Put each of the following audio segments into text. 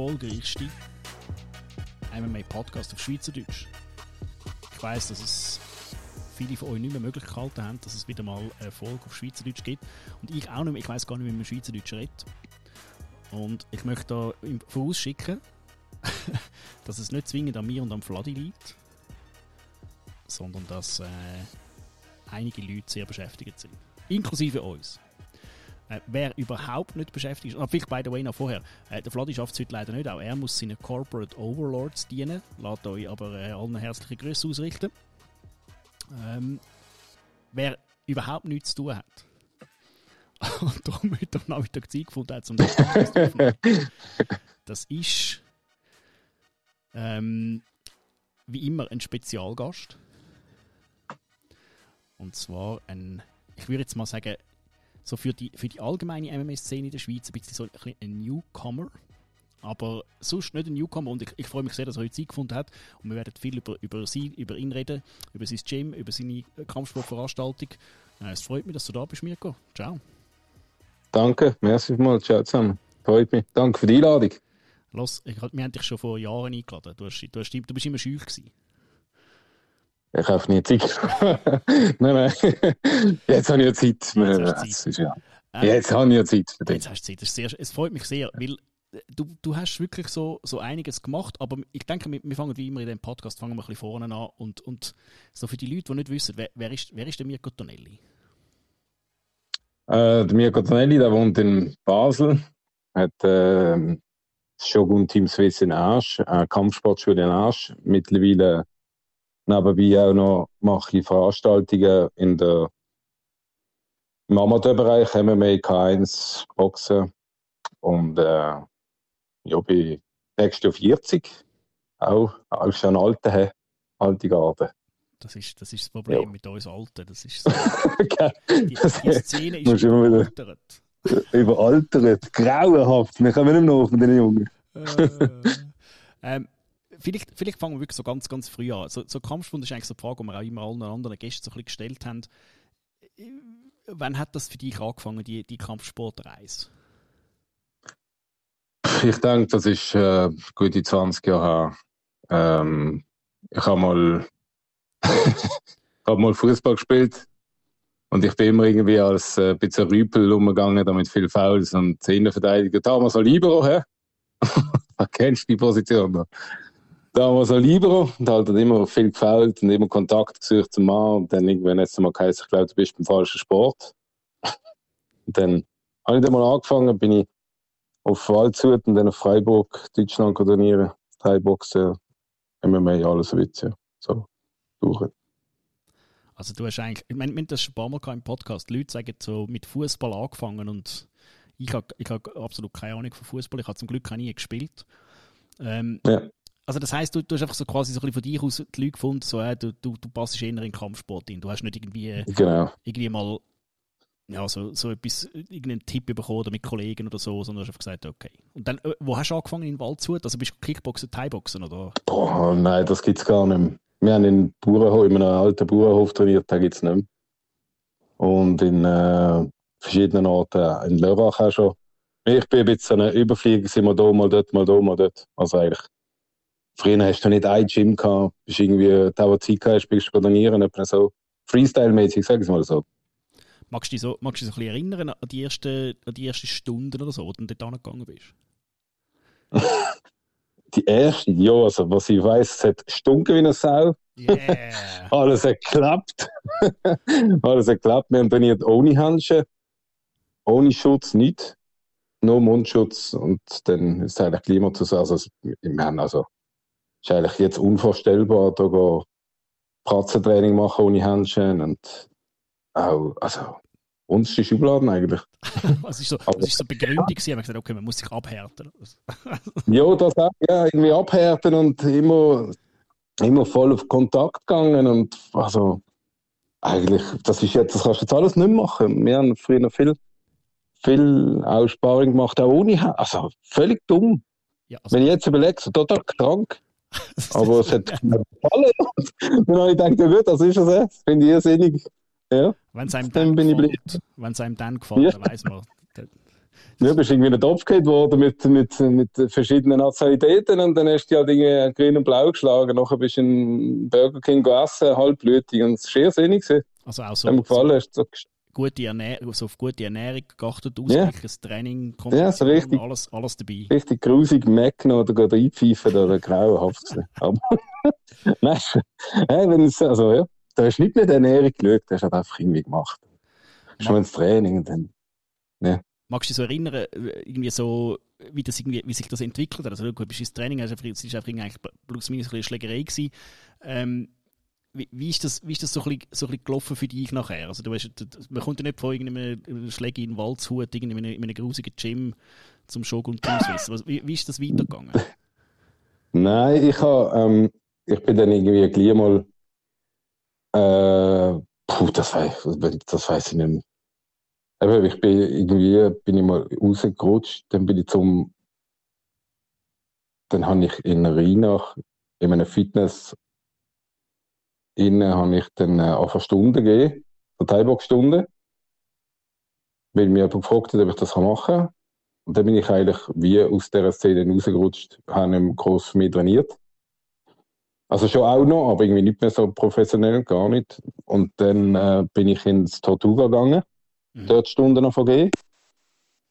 erfolgreichste MMA-Podcast auf Schweizerdeutsch. Ich weiß, dass es viele von euch nicht mehr möglich gehalten haben, dass es wieder mal Erfolg auf Schweizerdeutsch gibt. Und ich auch nicht mehr. Ich weiß gar nicht, wie man Schweizerdeutsch redet. Und ich möchte da vorausschicken, dass es nicht zwingend an mir und am Fladi liegt, sondern dass äh, einige Leute sehr beschäftigt sind. Inklusive uns. Äh, wer überhaupt nicht beschäftigt ist, ah, vielleicht by the way noch vorher, äh, der Vladi schafft es heute leider nicht, auch er muss seinen Corporate Overlords dienen, lasst euch aber äh, allen herzliche Grüße ausrichten. Ähm, wer überhaupt nichts zu tun hat. Und darum heute am Nachmittag Zeit gefunden hat, um das aufzunehmen, das ist ähm, wie immer ein Spezialgast. Und zwar ein, ich würde jetzt mal sagen, so für die, für die allgemeine MMA-Szene in der Schweiz ein bisschen so ein, ein Newcomer. Aber sonst nicht ein Newcomer und ich, ich freue mich sehr, dass er heute Zeit gefunden hat. Und wir werden viel über, über, sie, über ihn reden, über sein Gym, über seine Kampfsportveranstaltung. Äh, es freut mich, dass du da bist, Mirko. Ciao. Danke, merci mal. Ciao zusammen. Freut mich. Danke für die Einladung. Los, ich, wir haben dich schon vor Jahren eingeladen. Du, hast, du, hast, du bist immer scheu gewesen. Ich habe nie Zeit. nein, nein. Jetzt habe ich ja Zeit. Jetzt, Zeit. Ja. Ähm, jetzt habe ich ja Zeit für dich. Jetzt hast du Zeit. Sehr, es freut mich sehr, weil du, du hast wirklich so, so einiges gemacht, aber ich denke, wir, wir fangen wie immer in dem Podcast fangen wir ein bisschen vorne an und, und so für die Leute, die nicht wissen, wer, wer, ist, wer ist der Mirko Tonelli? Äh, der Mirko Tonelli, der wohnt in Basel, hat äh, Shogun Team Swiss in Arsch, äh, Kampfsportschule in Arsch, mittlerweile nebenbei auch noch mache ich Veranstaltungen in der, im Amateurbereich, MMA, K1, Boxen und äh, ja, bin nächstes Jahr 40, auch, auch schon alte, alte Garde. Das ist, das ist das Problem ja. mit uns Alten. Das ist so, die, die Szene ist überaltert. Überaltert, grauenhaft. Wir kommen nicht mehr nach mit den Jungen. äh, ähm, vielleicht, vielleicht fangen wir wirklich so ganz, ganz früh an. So, so Kampfsport ist eigentlich so die Frage, die wir auch immer allen anderen Gästen so ein bisschen gestellt haben. Wann hat das für dich angefangen, die, die Kampfsportreise? Ich denke, das ist äh, gute 20 Jahre her. Ähm, ich habe mal, hab mal Fußball gespielt und ich bin immer irgendwie als äh, bisschen Rüpel umgegangen, damit viel Fouls und Innenverteidiger. Damals so Libero, hä? kennst die Position? Damals ein Libero und halt hat immer viel gefällt und immer Kontakt gesucht zum Mann und dann irgendwann es mal geheißen, ich glaube, du bist beim falschen Sport. und dann habe ich dann mal angefangen, bin ich auf Waldshut und dann auf Freiburg, Deutschland trainieren, Thai-Boxen, MMA, alles ein bisschen so durch. Also du hast eigentlich, ich meine, wir haben das schon ein paar Mal im Podcast, die Leute sagen so mit Fußball angefangen und ich habe ich hab absolut keine Ahnung von Fußball, ich habe zum Glück auch nie gespielt. Ähm, ja. Also das heißt, du, du hast einfach so quasi so ein bisschen von dir aus die Leute gefunden, so, äh, du, du, du passest eher in den Kampfsport in. Du hast nicht irgendwie, äh, genau. irgendwie mal ja, so, so etwas, irgendeinen Tipp bekommen oder mit Kollegen oder so, sondern du hast einfach gesagt, okay. Und dann, äh, wo hast du angefangen in Waldshut? Also bist du Kickboxen, Thai-Boxen oder? Boah, nein, das gibt es gar nicht mehr. Wir haben in, Bauernhof, in einem alten Bauernhof trainiert, da gibt es nicht mehr. Und in äh, verschiedenen Orten, in Lörrach auch schon. Ich bin ein bisschen ein Überflieger, sind wir da, mal dort, mal da, mal dort. Also eigentlich Früher hast du nicht ein Gym gehabt, bist irgendwie, da wo Zeit hast, bist du trainieren, so Freestyle-mäßig, sag ich mal so. Magst du dich so, magst du dich so ein bisschen erinnern an die ersten, an die ersten Stunden oder so, wo du dort angegangen bist? die erste, ja, also was ich weiß, es hat gestunken wie eine Sau. Yeah. Alles hat geklappt. Alles hat geklappt. Wir haben trainiert ohne Handschuhe, ohne Schutz, nicht. Nur Mundschutz und dann ist es eigentlich Klima zu sagen. Also, wir haben also ist eigentlich jetzt unvorstellbar, da Pratzentraining machen ohne Händchen und auch, also, uns ist Schubladen eigentlich. was ist so, was ist so Begründung gewesen? gesagt, okay, man muss sich abhärten. ja, das auch, ja, irgendwie abhärten und immer, immer voll auf Kontakt gegangen und also, eigentlich, das ist jetzt, das kannst du jetzt alles nicht machen. Wir haben früher noch viel, viel Aussparung gemacht, auch ohne, also völlig dumm. Ja, also Wenn ich jetzt überlege, so total krank. Aber es hat mir gefallen. Und dann habe ich gedacht, ja gut, das ist es. Das finde ich irrsinnig. Ja. Wenn es einem dann, dann bin gefällt, wenn es einem dann gefällt, ja. dann weiß man. Du bist irgendwie in den Topf gehabt worden mit, mit, mit verschiedenen Nationalitäten und dann hast du ja Dinge grün und blau geschlagen. Nachher bist du in Burger King gegessen, halbblütig und es war sehr sinnig. Also auch so, Wenn mir gefallen hast, so gute Ernährung, also auf gute Ernährung geachtet, ausgleiches yeah. Training, ja, so richtig, alles, alles dabei. Richtig grusig Macken oder gerade einpfeifen oder grauenhaft. Aber nein, wenn es, also ja, da hast du nicht mehr die Ernährung geschaut, da hast du einfach irgendwie gemacht. Schon ins Training und dann, ja. Magst du dich so erinnern, irgendwie so, wie, das irgendwie, wie sich das entwickelt hat? Also, gut, bist ins Training, also, es war einfach eigentlich plus minus eine Schlägerei gewesen. Ähm, wie, wie, ist das, wie ist das so, ein bisschen, so ein gelaufen für dich nachher? Also, du weißt, man kommt ja nicht von irgendeinem Schläger in den Wald zu, in einem, in grusigen Gym zum Shogun Team Swiss. Wie, wie ist das weitergegangen? Nein, ich, hab, ähm, ich bin dann irgendwie gleich mal. Äh, puh, das, weiß, das weiß ich nicht mehr. Eben, ich bin irgendwie bin ich mal rausgerutscht, dann bin ich zum. Dann habe ich in Rheinach in einem Fitness innen habe ich dann äh, auf eine Stunde gegeben, eine Thai-Box-Stunde, weil mir jemand gefragt hat, ob ich das machen kann. Und dann bin ich eigentlich wie aus dieser Szene rausgerutscht, habe nicht groß mehr trainiert. Also schon auch noch, aber irgendwie nicht mehr so professionell, gar nicht. Und dann äh, bin ich ins Tortuga gegangen, mhm. dort Stunden noch vergeben.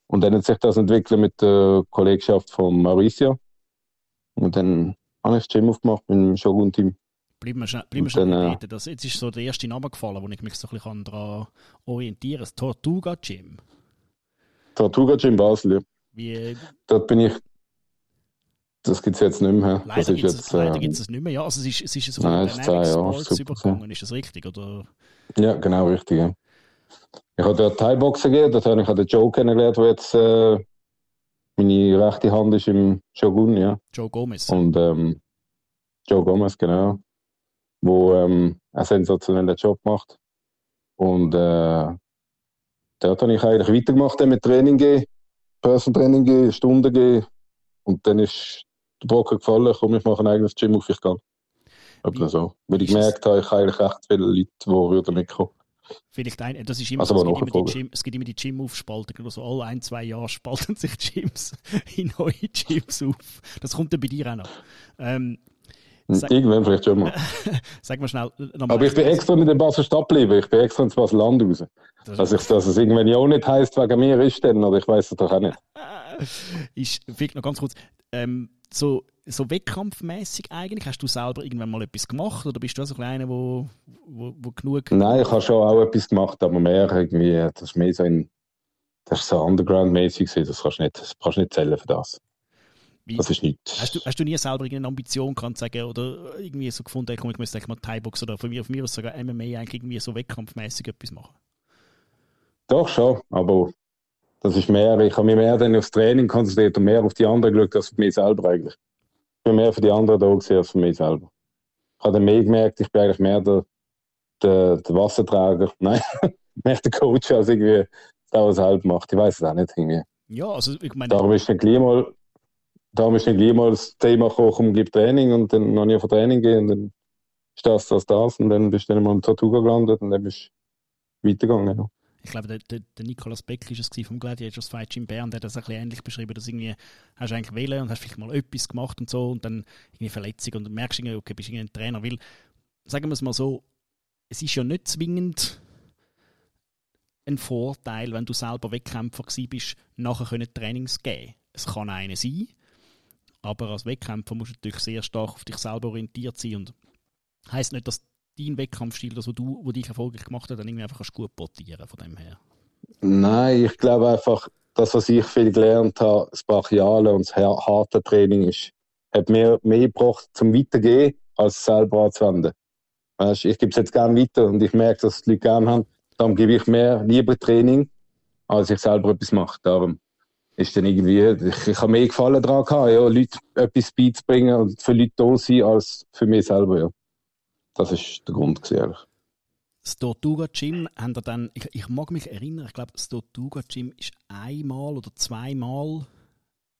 Und dann hat sich das entwickelt mit der Kollegschaft von Mauricio. Und dann habe ich das Gym aufgemacht mit dem Shogun-Team. Bleiben wir schnell, bleiben wir schnell äh, das, Jetzt ist so der erste Name gefallen, wo ich mich so ein bisschen daran orientieren kann. Das Tortuga Gym. Tortuga Gym Basel, ja. Wie, Dort bin ich. Das gibt es jetzt nicht mehr. Leider gibt es äh, nicht mehr. Ja, also es ist, es ist so nein, von Dynamic Sports übergegangen. Ist das richtig? Oder? Ja, genau, richtig. Ja. Ich habe dort Thai-Boxen gegeben. Dort habe ich den Joe kennengelernt, der jetzt äh, meine rechte Hand ist im Shogun. Ja. Joe Gomez. Und ähm, Joe Gomez, genau wo ähm, einen sensationellen Job macht. Und äh, dort habe ich eigentlich weitergemacht mit Training gehen, Personal Training gehen, Stunden gehen. Und dann ist der Brocken gefallen, komm, ich mache ein eigenes Gym auf, ich. Etwa so. Weil ich gemerkt habe, ich habe eigentlich echt viele Leute, die würden mitkommen. Vielleicht ein, das ist immer also, so, es, gibt immer die Gym, es gibt immer die Gym-Aufspaltung. Also alle ein, zwei Jahre spalten sich Gyms in neue Gyms auf. Das kommt dann bei dir auch noch. Ähm, Sag, Irgendwann vielleicht schon mal. Sag mal schnell. Aber ich bin extra mit dem Basel Stadt geblieben. Ich bin extra ins Basel Land raus. Das dass, ich, dass es irgendwann ja auch nicht heisst, wegen mir ist denn, oder ich weiß es doch auch nicht. ist, vielleicht noch ganz kurz, ähm, so, so wettkampfmäßig eigentlich, hast du selber irgendwann mal etwas gemacht oder bist du so ein einer, wo, wo, wo genug... Nein, ich habe schon auch etwas gemacht, aber mehr irgendwie, das ist mehr so in, das ist so underground-mäßig, das kannst du nicht, das kannst du nicht zählen für das. Wie, das ist nicht. Hast du, hast du nie selber eine Ambition kann sagen oder irgendwie so gefunden, ich müsste mal Thai-Box oder von mir, von mir aus sogar MMA eigentlich irgendwie so wettkampfmäßig etwas machen? Doch schon, aber das ist mehr, ich habe mich mehr dann aufs Training konzentriert und mehr auf die anderen geschaut als auf mich selber eigentlich. Ich bin mehr für die anderen da gesehen als für mich selber. Ich habe dann mehr gemerkt, ich bin eigentlich mehr der, der, der Wasserträger, nein, mehr der Coach als irgendwie der, was halb macht. Ich weiß es auch nicht irgendwie. Ja, also ich meine... Darum ist dann gleich mal da ist dann gleich mal das Thema gekommen, gibt Training und dann habe ich auf Training gehen und dann ist das, das, das und dann bist du dann mal im Tortuga gelandet und dann bist du weitergegangen. Ja. Ich glaube, der, der, der Nikolaus Beck ist es vom Gladiators Fight in Bern, der hat das ein bisschen ähnlich beschrieben, dass irgendwie hast du eigentlich wählen und hast vielleicht mal etwas gemacht und so und dann irgendwie Verletzung und dann merkst du okay, bist irgendwie ein Trainer, weil, sagen wir es mal so, es ist ja nicht zwingend ein Vorteil, wenn du selber Wettkämpfer bist, nachher können Trainings geben. Es kann eine sein, aber als Wettkämpfer musst du natürlich sehr stark auf dich selber orientiert sein. Und heisst nicht, dass dein Wettkampfstil, das, was du, wo dich erfolgreich gemacht hat, dann irgendwie einfach gut portieren von dem her. Nein, ich glaube einfach, das, was ich viel gelernt habe, das Brachiale und das harte Training ist, hat mir mehr gebracht zum Weitergehen, als selber anzuwenden. Weißt, ich gebe es jetzt gerne weiter und ich merke, dass die Leute gerne haben. Darum gebe ich mehr lieber Training, als ich selber etwas mache. Darum ist dann irgendwie, ich, ich habe mehr Gefallen daran gehabt, ja, Leute etwas beizubringen und für Leute da sein, als für mich selber, ja. Das ist der Grund gewesen, Das Tortuga Gym haben wir dann, ich, ich, mag mich erinnern, ich glaube, das Tortuga Gym ist einmal oder zweimal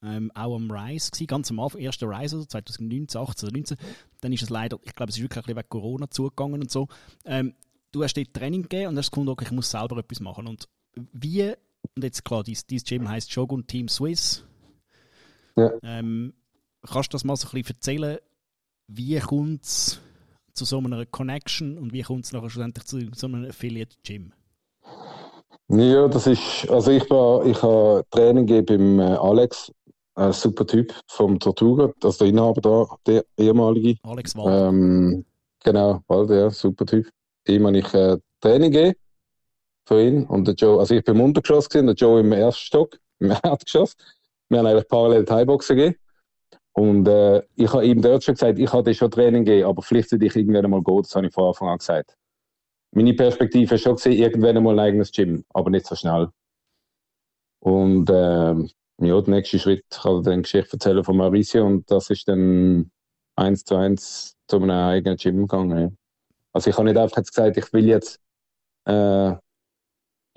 ähm, auch am Rise gewesen, ganz am Anfang, erster Rise, also 2019, 18 oder 19. Dann ist es leider, ich glaube, es ist wirklich ein bisschen wegen Corona zugegangen und so. Ähm, du hast dort Training gegeben und hast gefunden, okay, ich muss selber etwas machen. Und wie und jetzt klar, dieses Gym heißt Shogun Team Swiss. Ja. Ähm, kannst du das mal so ein bisschen erzählen, wie kommt es zu so einer Connection und wie kommt es nachher schlussendlich zu so einem Affiliate Gym? Ja, das ist, also ich war, ich habe Training gegeben beim äh, Alex, ein super Typ vom Tortuga, also der Inhaber da, der ehemalige. Alex Walder. Ähm, genau, Walder, ja, super Typ. Ihm habe ich äh, Training gegeben für ihn und der Joe, also ich bin im Untergeschoss gewesen, der Joe im ersten Stock, im Erdgeschoss. Wir haben eigentlich parallel Thai-Boxen gegeben. Und äh, ich habe ihm dort schon gesagt, ich hatte schon Training gegeben, aber vielleicht würde ich irgendwann einmal gehen, das habe ich von Anfang an gesagt. Meine Perspektive ist schon gesehen, irgendwann einmal ein eigenes Gym, aber nicht so schnell. Und ähm, ja, der nächste Schritt kann ich dann Geschichte erzählen von Mauricio und das ist dann eins zu eins zu einem eigenen Gym gegangen. Also ich habe nicht einfach gesagt, ich will jetzt äh,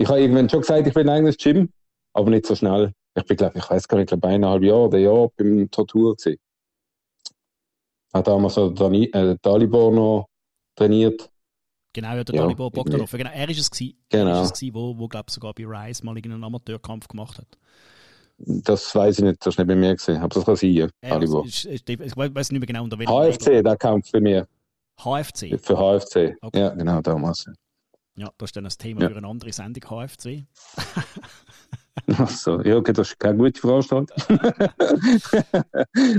ich habe irgendwann schon gesagt, ich will ein eigenes Gym, aber nicht so schnell. Ich bin, glaube ich, weiß gar nicht, glaube eineinhalb Jahre oder Jahr beim Tortur gewesen. Hat damals so Dani, äh, Dalibor noch trainiert. Genau, ja, der Ja, Dalibor Bogdanov. Genau, er ist es gewesen, Genau. er ist es gewesen wo, wo glaube sogar bei Rise mal einen Amateurkampf gemacht hat. Das weiß ich nicht, das war nicht bei mir gesehen. Aber das kann sein, Er, Dalibor. ist, ist, ich weiß nicht mehr genau unter welchem. HFC, der Kampf bei mir. HFC. Für HFC. Okay. Ja, genau, damals. Ja, das ist dann ein Thema Ja. für eine andere Sendung, HFC. Ach so, ja, okay, das ist keine gute Veranstaltung.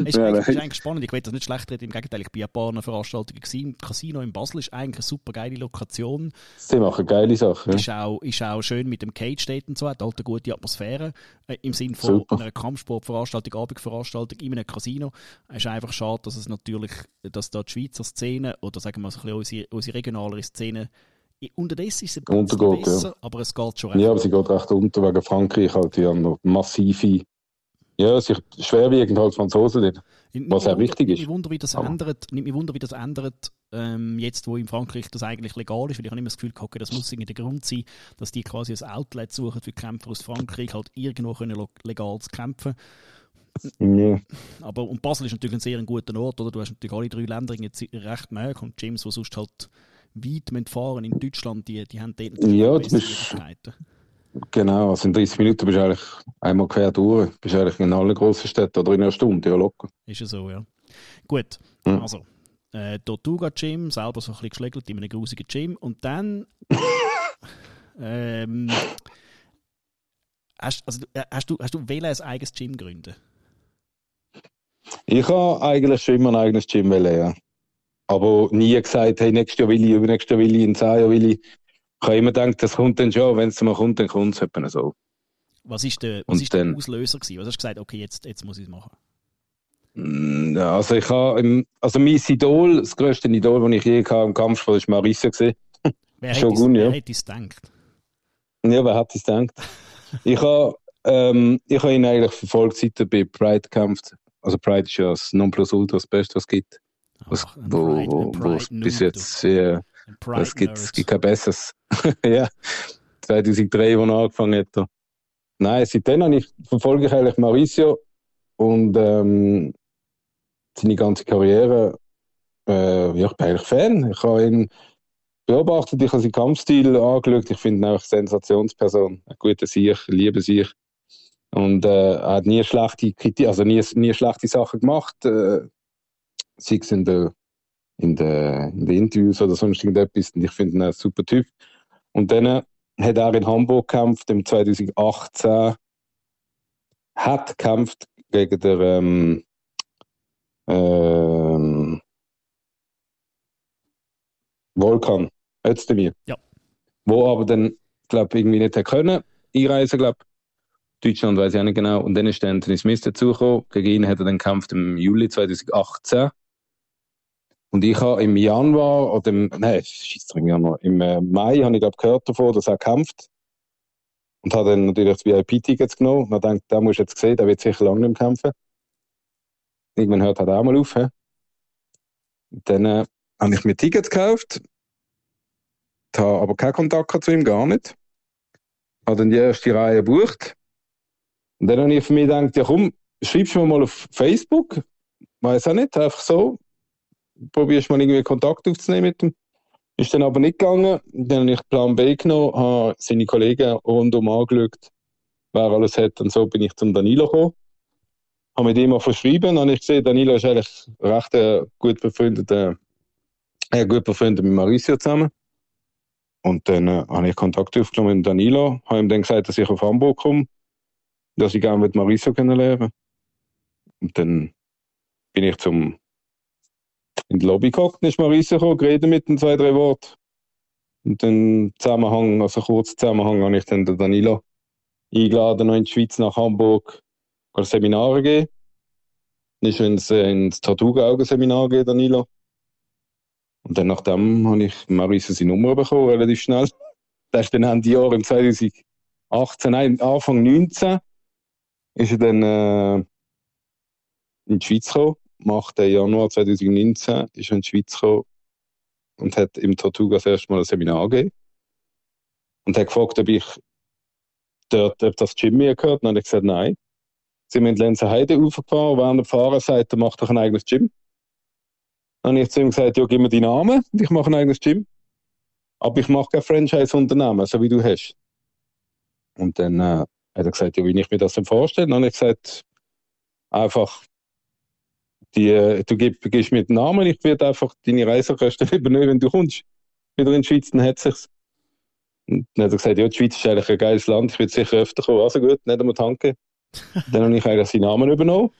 Ist, Ja, eigentlich, ist eigentlich spannend. Ich will das nicht schlecht reden. Im Gegenteil, ich bin ein paar Veranstaltungen gewesen. Casino in Basel ist eigentlich eine super geile Lokation. Sie machen geile Sachen. Ja. Ist, auch, ist auch schön mit dem Cage dort und so. Hat halt eine gute Atmosphäre. Äh, Im Sinne von Super. einer Kampfsportveranstaltung, Abendveranstaltung in einem Casino. Es ist einfach schade, dass es natürlich, dass da die Schweizer Szene oder sagen wir so ein bisschen unsere, unsere regionalere Szene unterdessen ist es Untergeht, ja. besser, aber es geht schon recht. Ja, aber sie geht recht unter wegen Frankreich. Halt, die haben noch massive, ja, sich schwerwiegend halt Franzosen dort. Was auch wichtig ist. Nicht mich wunder, wie das Aber- ändert, nicht mich wunder, wie das ändert ähm, jetzt, wo in Frankreich das eigentlich legal ist, weil ich habe immer das Gefühl, okay, das muss irgendwie der Grund sein, dass die quasi ein Outlet suchen für Kämpfer aus Frankreich, halt irgendwo können legal zu kämpfen. Ja. Aber und Basel ist natürlich ein sehr guter Ort, oder? Du hast natürlich alle drei Länder jetzt recht nahe und Gyms, die sonst halt weit müssen fahren in Deutschland, die, die haben dort Ja, du bist-. Genau, also in 30 Minuten bist du eigentlich einmal quer durch. Bist eigentlich in allen grossen Städten oder in einer Stunde, ja locker. Ist ja so, ja. Gut, Mhm. also äh, Tortuga Gym, selber so ein bisschen geschlägelt in einem grusigen Gym und dann ähm, hast, also, äh, hast, du, hast du wählen ein eigenes Gym gründen? Ich habe eigentlich schon immer ein eigenes Gym wollen, ja. Aber nie gesagt, hey, nächstes Jahr will ich, übernächstes Jahr will ich, in zehn Jahren will ich. Ich habe immer gedacht, das kommt dann schon, wenn es mal kommt, dann kommt es so. Was ist der, was ist der dann- Auslöser gewesen? Was hast du gesagt, okay, jetzt, jetzt muss ich es machen? Mm, also ich habe, also mein Idol, das grösste Idol, das ich je hatte im Kampfsport, war Marissa. Gewesen. Wer Shogun, hätte es- ja. wer hätte es gedacht? Ja, wer hat es gedacht? ich habe ähm, ich habe ihn eigentlich verfolgt, seit er bei Pride kämpft. Also Pride ist ja das Nonplusultra, das Beste, was es gibt. Was, wo, wo, wo es bis jetzt Pride es gibt, es gibt kein besseres. ja, 2003, wo er angefangen hat. Nein, seitdem habe ich, verfolge ich eigentlich Mauricio und ähm, seine ganze Karriere. Äh, ja, ich bin eigentlich Fan. Ich habe ihn beobachtet, ich habe seinen Kampfstil angeschaut. Ich finde ihn einfach eine Sensationsperson. Ein guter Sieg, liebe sich. Und äh, er hat nie schlechte Kritik, also nie, nie schlechte Sachen gemacht. Äh, sei es in der in den, in den Interviews oder sonst irgendetwas. Und ich finde ihn ein super Typ. Und dann äh, hat er in Hamburg gekämpft, im 2018. Hat gekämpft gegen den ähm, ähm, Volkan Özdemir. Ja. Wo aber dann, glaube irgendwie nicht können einreisen, glaube Deutschland weiß ich auch nicht genau. Und dann ist der Anthony Smith dazugekommen. Gegen ihn hat er dann gekämpft im Juli 2018. Und ich habe im Januar, oder im, nein, scheiss im Januar, im äh, Mai habe ich glaub, gehört davon, dass er kämpft. Und habe dann natürlich das VIP-Tickets genommen. Und gedacht, da musst du jetzt sehen, der wird sicher lange nicht kämpfen. Irgendwann hört er auch mal auf. He? Dann äh, habe ich mir Tickets gekauft. Habe aber keinen Kontakt zu ihm, gar nicht. Habe dann die erste Reihe gebucht. Und dann habe ich für mich gedacht, ja komm, schreibst du mir mal auf Facebook. Weiß auch nicht, einfach so probierst mal irgendwie Kontakt aufzunehmen mit ihm. Ist dann aber nicht gegangen. Dann habe ich Plan B genommen, habe seine Kollegen rundum angeschaut wer alles hat. Und so bin ich zum Danilo gekommen. Habe mit ihm auch verschrieben. Und ich sehe, Danilo ist eigentlich recht äh, gut befreundet, äh, gut befreundet mit Mauricio zusammen. Und dann äh, habe ich Kontakt aufgenommen mit Danilo. Habe ihm dann gesagt, dass ich auf Hamburg komme, dass ich gerne mit Mauricio kennenlernen Und dann bin ich zum in die Lobby geguckt, ist Mauricio gekommen, geredet mit den zwei, drei Worten. Und dann Zusammenhang, also kurz Zusammenhang, habe ich dann den Danilo eingeladen, noch in die Schweiz nach Hamburg, Seminare geben. Dann ist ins, äh, ins Tattoo-Augenseminar gegeben, Danilo. Und dann nachdem habe ich Maurice seine Nummer bekommen, relativ schnell. Das ist dann Ende Jahr im 2018, nein, Anfang 19, ist er dann äh, in die Schweiz gekommen. Am 8. Januar 2019 ist er in die Schweiz gekommen und hat im Tortuga das erste Mal ein Seminar gegeben. Und hat gefragt, ob ich dort ob das Gym mir gehört. Und dann habe ich gesagt, nein. Sind in Lenzer Heide aufgefahren, während der Fahrer sagt, er macht doch ein eigenes Gym. Dann habe ich zu ihm gesagt, ja, gib mir deinen Namen und ich mache ein eigenes Gym. Aber ich mache kein Franchise-Unternehmen, so wie du hast. Und dann äh, hat er gesagt, ja, wie ich mir das denn vorstelle. Dann habe ich gesagt, einfach, die, du gib, gibst mir den Namen, ich werde einfach deine Reisekosten übernehmen, wenn du kommst. Wieder in die Schweiz, dann hat es sich. Und dann hat er gesagt, ja, die Schweiz ist eigentlich ein geiles Land, ich würde sicher öfter kommen. Also gut, nicht einmal danke. dann habe ich eigentlich seinen Namen übernommen.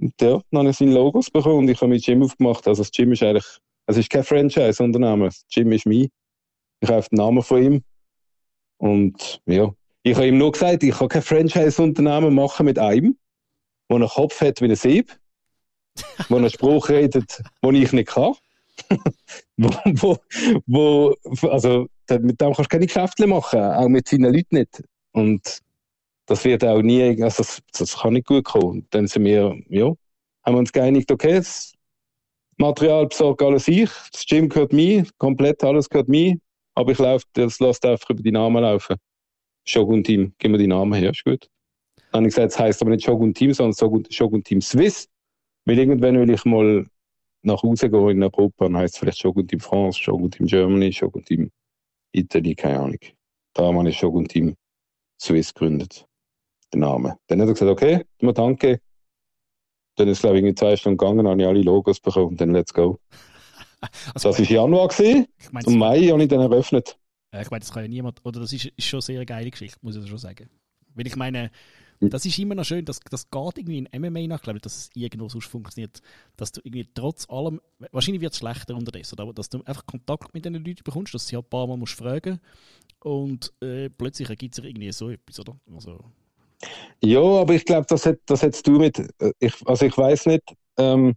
Und ja, dann habe ich seine Logos bekommen und ich habe mein Gym aufgemacht. Also das Gym ist eigentlich, es ist kein Franchise-Unternehmen, das Gym ist mein. Ich habe den Namen von ihm. Und ja, ich habe ihm nur gesagt, ich kann kein Franchise-Unternehmen machen mit einem, der einen Kopf hat wie ein Sieb, der einen Spruch redet, den ich nicht kann. wo, wo, wo, also mit dem kannst du keine Geschäfte machen, auch mit seinen Leuten nicht. Und das wird auch nie, also das, das kann nicht gut kommen. Dann sind wir, ja, haben wir uns geeinigt, okay, das Material besorgt alles ich, das Gym gehört mir, komplett alles gehört mir, aber ich laufe, das lässt einfach über die Namen laufen. Shogun Team, gib mir die Namen her, ist gut. Dann habe ich gesagt, es heisst aber nicht Shogun Team, sondern Shogun Team Swiss, weil irgendwann will ich mal nach Hause gehen in Europa, dann heisst es vielleicht Shogun Team France, Shogun Team Germany, Shogun Team Italy, keine Ahnung. Da habe ich Shogun Team Swiss gegründet den Namen. Dann hat er gesagt, okay, immer danke. Dann ist es, glaube ich, in zwei Stunden gegangen, habe ich alle Logos bekommen und dann let's go. also das war Januar gewesen, ich mein, und Mai habe ich dann eröffnet. ich meine, das kann ja niemand, oder das ist, ist schon eine sehr geile Geschichte, muss ich schon sagen. Weil ich meine. Das ist immer noch schön, dass das geht irgendwie in MMA nach, glaube ich, dass es irgendwo sonst funktioniert, dass du irgendwie trotz allem, wahrscheinlich wird es schlechter unterdessen, aber dass du einfach Kontakt mit den Leuten bekommst, dass du sie halt ein paar Mal musst fragen und äh, plötzlich ergibt sich irgendwie so etwas, oder? Also, ja, aber ich glaube, das hat, das zu tun mit, äh, ich, also ich weiß nicht, ähm,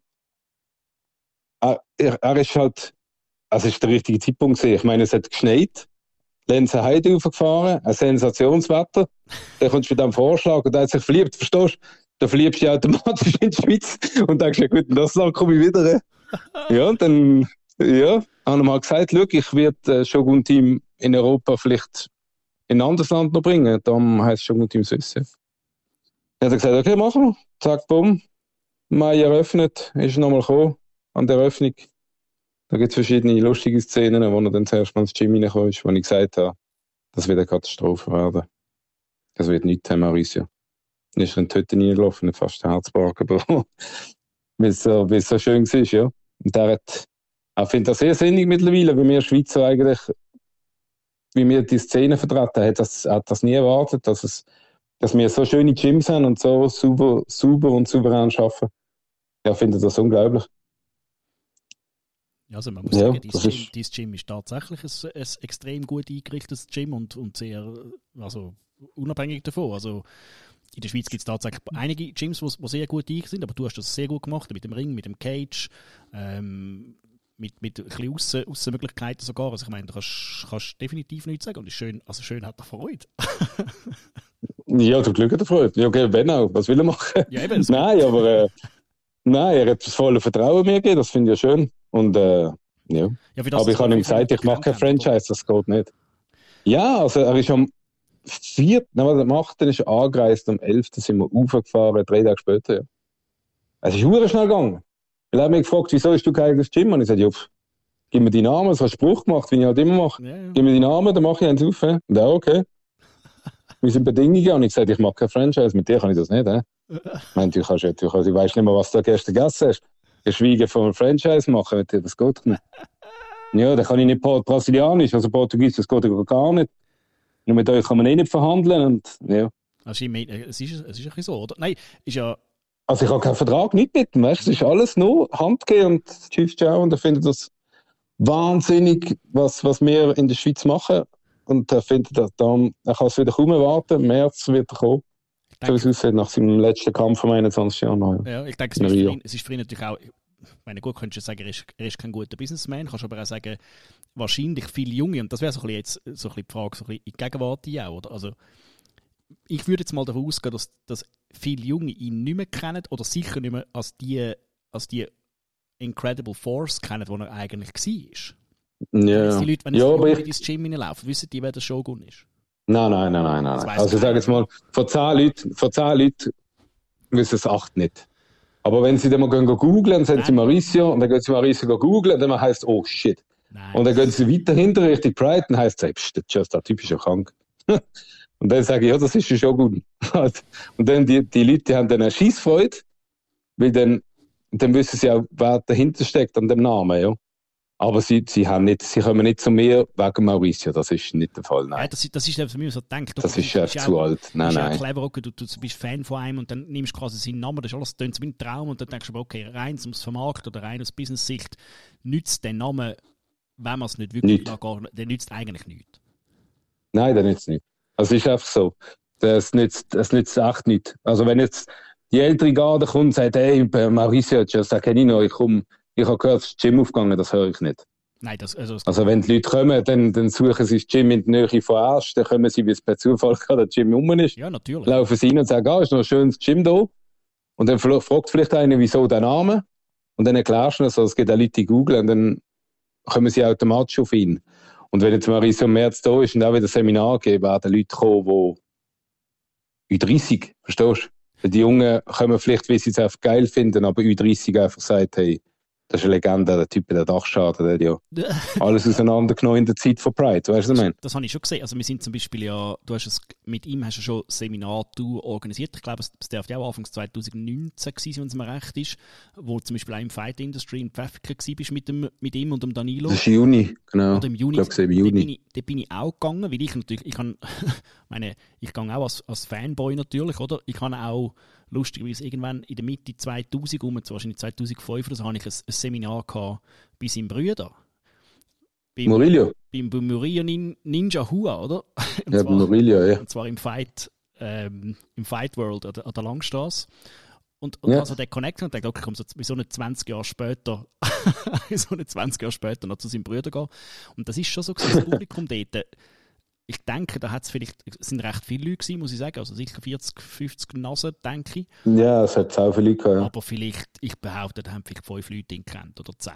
er, er, ist halt, also ist der richtige Zeitpunkt gewesen. Ich meine, es hat geschneit, Lenze Heide aufgefahren, ein Sensationswetter, dann kommst du mit einem Vorschlag und er hat sich verliebt, verstehst du? Dann verliebst du dich automatisch in die Schweiz und denkst, ja gut, das Jahr komme ich wieder. ja, und dann, ja, haben wir mal gesagt, schau, ich werde das Shogun-Team in Europa vielleicht in ein anderes Land noch bringen. Darum heisst es schon Team Swiss. Dann hat er gesagt, okay, machen wir. Zack, bumm. Mai eröffnet, ist nochmal gekommen an der Eröffnung. Da gibt es verschiedene lustige Szenen, wo er dann zuerst mal ins Gym reinkommt, wo ich gesagt habe, das wird eine Katastrophe werden. Das wird nichts haben, Mauricio. Dann ist er in die Hütte reingelaufen fast den Herzbark bekommen. weil es so, schön war, ja. Und der hat, ich finde das sehr sinnig mittlerweile, weil wir Schweizer eigentlich wie wir die Szene vertreten, hat das, hat das nie erwartet, dass, es, dass wir so schöne Gyms haben und so super, super und souverän arbeiten. Ich finde das unglaublich. Ja, also man muss ja, sagen, dieses Gym, dieses Gym ist tatsächlich ein, ein, extrem gut eingerichtetes Gym und, und sehr, also unabhängig davon. Also in der Schweiz gibt es tatsächlich einige Gyms, die sehr gut eingerichtet sind, aber du hast das sehr gut gemacht mit dem Ring, mit dem Cage. Ähm, mit, mit ein bisschen Aussen, Aussenmöglichkeiten sogar. Also ich meine, du kannst, kannst definitiv nichts sagen und ist schön, also schön hat er Freude. ja, du Glück hat er Freude. Ja, okay, wenn auch. Was will er machen? Ja, eben. Nein, aber äh, nein, er hat das volle Vertrauen mir gegeben, das finde ich ja schön. Und äh, ja. ja aber ich habe ihm gesagt, ich mache kein Franchise, das geht nicht. Ja, also er ist am 4. Nein, was er macht, dann ist er angereist, am 11. sind wir aufgefahren, drei Tage später. Ja. Es ist schnell gegangen. Weil er hat mich gefragt, wieso hast du kein eigenes Gym? Und ich sagte, ja, gib mir die Namen, so einen Spruch gemacht, wie ich halt immer mache. Ja, ja. Gib mir die Namen, dann mache ich eins auf. Und ja, okay. unsere Bedingungen und ich gesagt, ich mache kein Franchise, mit dir kann ich das nicht. He? ich meine, du kannst, du kannst, ich weiß nicht mehr, was du gestern gegessen hast. Geschwiegen von einem Franchise machen, das geht nicht. Ja, dann kann ich nicht Brasilianisch, also Portugiesisch, das geht gar nicht. Und mit euch kann man eh nicht verhandeln und ja. Also, meine, es, ist, es ist ein bisschen so, oder? Nein, ist ja... Also ich habe keinen Vertrag nicht mit ihm, weißt? es ist alles nur Handgehen und Tschüss, ciao und ich finde das wahnsinnig, was, was wir in der Schweiz machen und er findet das dann, er kann es wieder kaum erwarten, März wird er kommen. So wie es aussieht, nach seinem letzten Kampf von 21 Jahren. Ja, ich denke, es ist, ihn, es ist, für ihn, natürlich auch, ich meine, gut, könntest du sagen, er ist, er ist kein guter Businessman, kannst aber auch sagen, wahrscheinlich viele Junge, und das wäre so ein bisschen jetzt so ein bisschen die Frage, so ein bisschen in Gegenwart auch, oder? Also, ich würde jetzt mal davon ausgehen, dass, dass viele Junge ihn nicht mehr kennen oder sicher nicht mehr als die, als die Incredible Force kennen, die er eigentlich war. Ja. Die Leute, wenn ja, ich... ins Gym hineinlaufen, wissen die, wer der Shogun ist? Nein, nein, nein, nein. nein. Also ich sage jetzt mal, von zehn Leuten, von zehn Leuten wissen es acht nicht. Aber wenn sie dann mal gehen, googlen, dann sind sie Mauricio und dann gehen sie Mauricio googlen und dann heißt es, oh shit. Nein. Und dann gehen sie weiter hinter Richtung Pride und heißt es, pst, das ist der typische krank. und dann sage ich, ja, das ist schon gut. und dann die, die Leute die haben dann eine Schießfreude, weil dann, dann wissen sie auch, wer dahinter steckt an dem Namen, ja. Aber sie, sie, haben nicht, sie kommen nicht zu mir wegen Mauricio, das ist nicht der Fall. Nein. Ja, das, das ist für mich so denkt. Das ist ja zu alt. Nein, ist nein. Clever, okay, du, du bist Fan von einem und dann nimmst du quasi seinen Namen, das ist alles tönt wie ein Traum und dann denkst du, okay, rein ums Vermarkten oder rein aus Business-Sicht nützt der Name, wenn man es nicht wirklich nicht. Gar, der nützt eigentlich nichts. Nein, der nützt nicht. Also es ist einfach so. Das nützt, das nützt echt nicht. Also wenn jetzt die ältere Garde kommt und sagt, hey, Mauricio, das kenne ich noch, ich komme ich habe gehört, das Gym aufgegangen, das höre ich nicht. Nein, das, also, also wenn die Leute kommen, dann, dann suchen sie das Gym in der Nähe von Arsch, dann kommen sie, wie es per Zufall gerade das Gym rum ist. Ja, natürlich. Laufen sie rein und sagen, ah, ist noch ein schönes Gym da. Und dann fragt vielleicht einer, wieso der Name. Und dann erklärst du das, also es gibt auch Leute, die googeln und dann kommen sie automatisch auf ihn. Und wenn jetzt Marisa im März da ist und auch wieder Seminar geben, werden Leute kommen, die Ü30, verstehst du? Die Jungen kommen vielleicht, weil sie es einfach geil finden, aber Ü30 einfach sagt, hey, das ist eine Legende, der Typ der Dachschade, der hat ja alles auseinandergenommen in der Zeit von Pride, weißt du, was ich meine? Das habe ich schon gesehen. Also wir sind zum Beispiel ja, du hast es, mit ihm hast du schon Seminar organisiert. Ich glaube, es dürfte auch Anfang 2019 gewesen, wenn es mir recht ist, wo zum Beispiel auch im Fight Industry in Pfäffiker war mit, dem, mit ihm und dem Danilo. Das ist Juni, genau. Oder im Juni. Ich glaube, im Juni. Da bin, ich, da bin ich auch gegangen, weil ich natürlich, ich kann, meine, ich gehe auch als, als Fanboy natürlich, oder? Ich kann auch lustigerweise irgendwann in der Mitte 2000 um, wahrscheinlich 2005 oder so, habe ich ein, ein Seminar gehabt bei seinem Bruder. Beim, Murillo? Beim, beim Murillo Ninja Hua, oder? Und ja, zwar, Murillo, ja. Und zwar im Fight, ähm, im Fight World an der, an der Langstrasse. Und, und ja. also der Connect und denkt, okay, komm, so, so eine 20 Jahre später, so eine 20 Jahre später noch zu seinem Bruder gehen. Und das ist schon so, das Publikum dort, ich denke, da hat's vielleicht, sind recht viele Leute gewesen, muss ich sagen. Also sicher 40, 50 Nasen, denke ich. Ja, es hat auch viele Leute ja. Aber vielleicht, ich behaupte, da haben vielleicht fünf Leute ihn kennt oder zehn.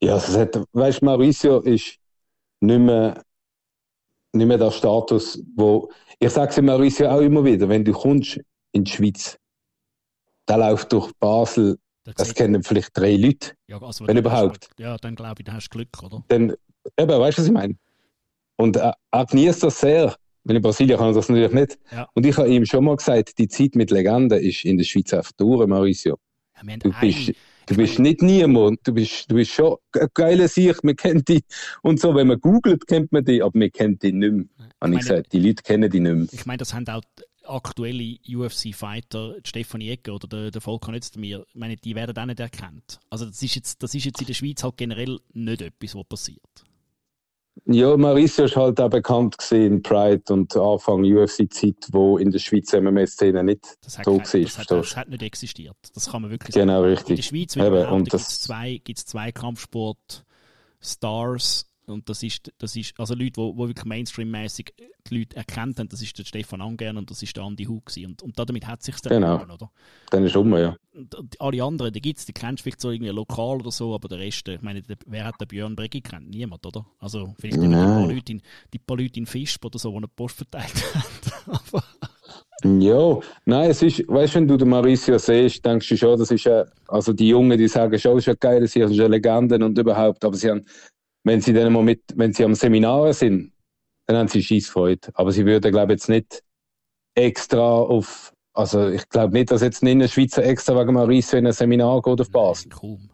Ja, es hat, weißt du, Mauricio ist nicht mehr, nicht mehr der Status, wo, ich sage es Mauricio auch immer wieder, wenn du kommst in die Schweiz, der läuft durch Basel, das, das kennen vielleicht drei Leute, ja, also, wenn überhaupt. ja, dann glaube ich, da hast du Glück, oder? Dann, eben, weißt du, was ich meine? Und er, er genießt das sehr. Weil in Brasilien kann er das natürlich nicht. Ja. Und ich habe ihm schon mal gesagt, die Zeit mit Legenden ist in der Schweiz einfach durch, Mauricio. Ja, du bist, du bist nicht niemand, du bist, du bist schon ein geiler Sicht, man kennt dich. Und so, wenn man googelt, kennt man dich, aber man kennt dich nicht mehr. Ich, ich gesagt, die Leute kennen dich nicht mehr. Ich meine, das haben auch aktuelle UFC-Fighter, Stefanie Egger oder der, der Volker Nötztemir, ich meine, die werden auch nicht erkannt. Also das ist, jetzt, das ist jetzt in der Schweiz halt generell nicht etwas, was passiert. Ja, Mauricio ist halt auch bekannt gesehen Pride und Anfang UFC-Zeit, wo in der Schweiz MMA-Szene nicht das so war. Das, hat, das hat nicht existiert. Das kann man wirklich genau, sagen. Genau, richtig. In der Schweiz gibt es zwei, zwei Kampfsport-Stars, und das ist, das ist also Leute, die wo, wo wirklich Mainstream-mäßig die Leute erkannt haben, das ist der Stefan Angern und das ist der Andy Hu Und, und damit hat sich dann genau. oder? Dann ist um, ja. Und alle anderen, die gibt es, die kennst du vielleicht so irgendwie lokal oder so, aber der Rest, ich meine, der, wer hat den Björn Breggi kennt? Niemand, oder? Also vielleicht die paar, Leute in, die paar Leute in Fisp oder so, die eine Post verteilt haben. ja, nein, es ist, weißt du, wenn du den Mauricio siehst, denkst du schon, das ist ja, also die Jungen, die sagen schon, ist ja geil, sie sind schon Legenden und überhaupt, aber sie haben wenn sie dann mal mit, wenn sie am Seminar sind, dann haben sie Schießfreude. Aber sie würden, glaube ich, jetzt nicht extra auf, also ich glaube nicht, dass jetzt ein Schweizer extra wegen Mauricio in ein Seminar geht auf Basel. Kaum.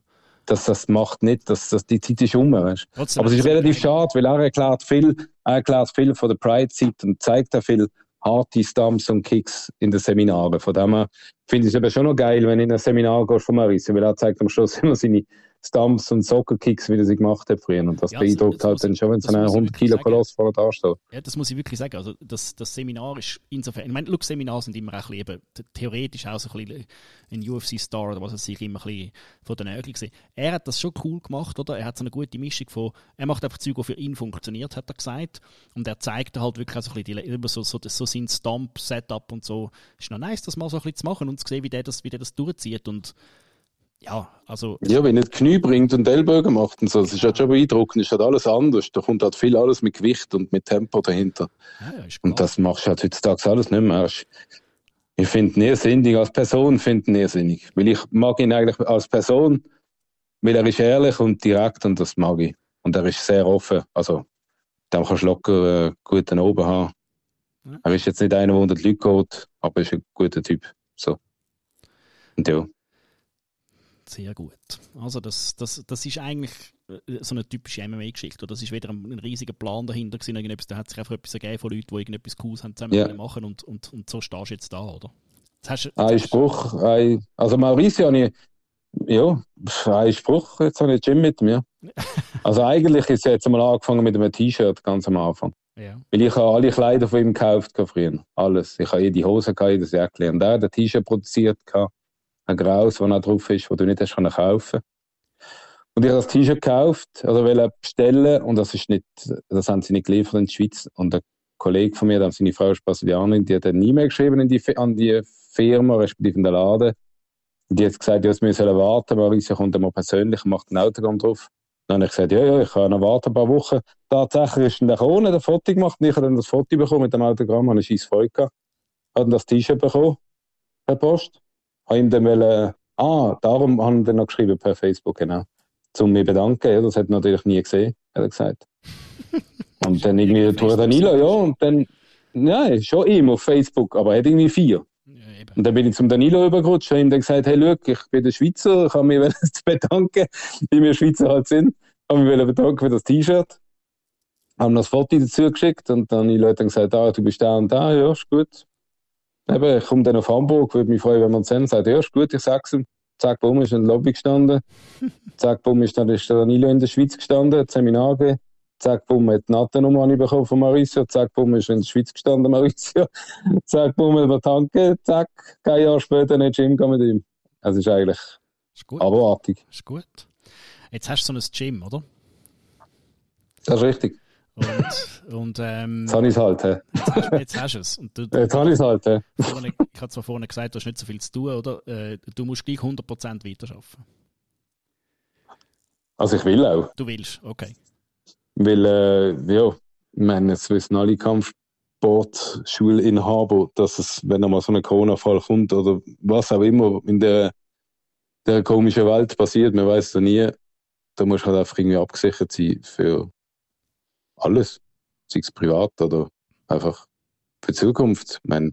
Das, das macht nicht, das, das, die Zeit ist um. Weißt? Aber es ist relativ schade, weil er erklärt viel, er erklärt viel von der Pride-Zeit und zeigt auch viel harte Stumps und Kicks in den Seminaren. Von dem her finde ich es eben schon noch geil, wenn du in ein Seminar gehst von Mauricio, weil er zeigt am Schluss immer seine Stumps und Soccer-Kicks, wie er sie gemacht hat früher. Und das ja, beeindruckt halt dann schon, wenn so ein 100 Kilo Koloss vor da steht. Ja, das muss ich wirklich sagen. Also das, das Seminar ist insofern, ich meine, look, Seminare sind immer ein bisschen eben, theoretisch auch so ein bisschen ein UFC-Star oder was es sich immer ein bisschen von den Nägeln gesehen. Er hat das schon cool gemacht, oder? Er hat so eine gute Mischung von, er macht einfach Zeug, die für ihn funktioniert, hat er gesagt. Und er zeigt halt wirklich auch so ein bisschen, die, so, so, so sein Stump-Setup und so. Ist noch nice, das mal so ein bisschen zu machen und zu sehen, wie der das, wie der das durchzieht und ja, also. Ja, wenn er Knie bringt und Ellbogen macht und so, das ist halt schon beeindruckend, ist halt alles anders. Da kommt halt viel alles mit Gewicht und mit Tempo dahinter. Ja, und das machst du halt heutzutage alles nicht mehr. Ich finde ihn irrsinnig, als Person finde ich ihn irrsinnig. Weil ich mag ihn eigentlich als Person, weil er ist ehrlich und direkt und das mag ich. Und er ist sehr offen. Also, dem kannst du locker äh, guten Oben haben. Ja. Er ist jetzt nicht einer, der unter die Leute geht, aber er ist ein guter Typ. So. Und ja. Sehr gut. Also das, das, das ist eigentlich äh, so eine typische MMA-Geschichte. Das ist wieder ein, ein, riesiger Plan dahinter gewesen. Irgendetwas, da hat sich einfach etwas ergeben von Leuten, die irgendetwas Cooles haben zusammen yeah. machen und, und, und so stehst du jetzt da, oder? Hast, ein Spruch, ein, also Mauricio habe ich, ja, ein Spruch, jetzt habe ich Gym mit mir. also eigentlich ist es jetzt mal angefangen mit einem T-Shirt ganz am Anfang. Ja. Weil ich habe alle Kleider von ihm gekauft früher. Alles. Ich habe jede Hose, jedes Jäckchen. Und er hat ein T-Shirt produziert. Gehabt ein graues, das auch drauf ist, wo du nicht hast kaufen. Und ich habe das T-Shirt gekauft, also wollte bestellen und das ist nicht, das haben sie nicht geliefert in die Schweiz. Und ein Kollege von mir, seine Frau ist Brasilianerin, die hat eine E-Mail geschrieben die, an die Firma, respektive in den Laden. Und die hat gesagt, ja, wir sollen warten, Marisa kommt mal persönlich und macht ein Autogramm drauf. Dann habe ich gesagt, ja, ja, ich kann noch warten ein paar Wochen. Tatsächlich ist dann der Krone ein Foto gemacht und ich habe dann das Foto bekommen mit dem Autogramm, habe eine scheiß Freude gehabt. Habe dann das T-Shirt bekommen, per Post habe ihm dann wollen, ah, darum haben wir noch geschrieben per Facebook, genau. Zum mich bedanken, ja, das hat er natürlich nie gesehen, hat er gesagt. und dann irgendwie Tour Danilo, ja, und dann, ja, schon ihm auf Facebook, aber er hat irgendwie vier. und dann bin ich zum Danilo übergerutscht, habe ihm dann gesagt, hey, look, ich bin der Schweizer, ich habe mich bedanken, wie wir Schweizer halt sind, habe mich bedanken für das T-Shirt. Haben das Foto dazu geschickt und dann die Leute gesagt, ah, du bist da und da, ja, ist gut. Eben, ich komme dann auf Hamburg, würde mich freuen, wenn man es sehen sagt, ja, ist gut, ich sag's ihm. Zack, bumm, ist in der Lobby gestanden. Zack, bumm, ist dann ist der Danilo in der Schweiz gestanden, hat Seminar gegeben. Zack, bumm, hat die Natennummer bekommen von Mauricio. Zack, bumm, ist in der Schweiz gestanden, Mauricio. Zack, bumm, über Tanke. Zack, kein Jahr später nicht Gym mit ihm. Das ist eigentlich ist gut. abartig. Ist gut. Jetzt hast du so ein Gym, oder? Das ist richtig. Und, und ähm, jetzt habe ich es halt. He. Jetzt, hast, du es. Und du, jetzt habe ich es halt. He. Vorne, ich habe zwar vorhin gesagt, du hast nicht so viel zu tun, oder? Äh, du musst gleich 100% weiterarbeiten. Also ich will auch. Du willst, okay. Weil, äh, ja, ich meine, jetzt wissen alle Kampfsportschulinhaber, dass es, wenn einmal so ein Corona-Fall kommt oder was auch immer in der, der komischen Welt passiert, man weiß es nie, da musst du halt einfach irgendwie abgesichert sein für alles, sei es privat oder einfach für die Zukunft. Ich meine,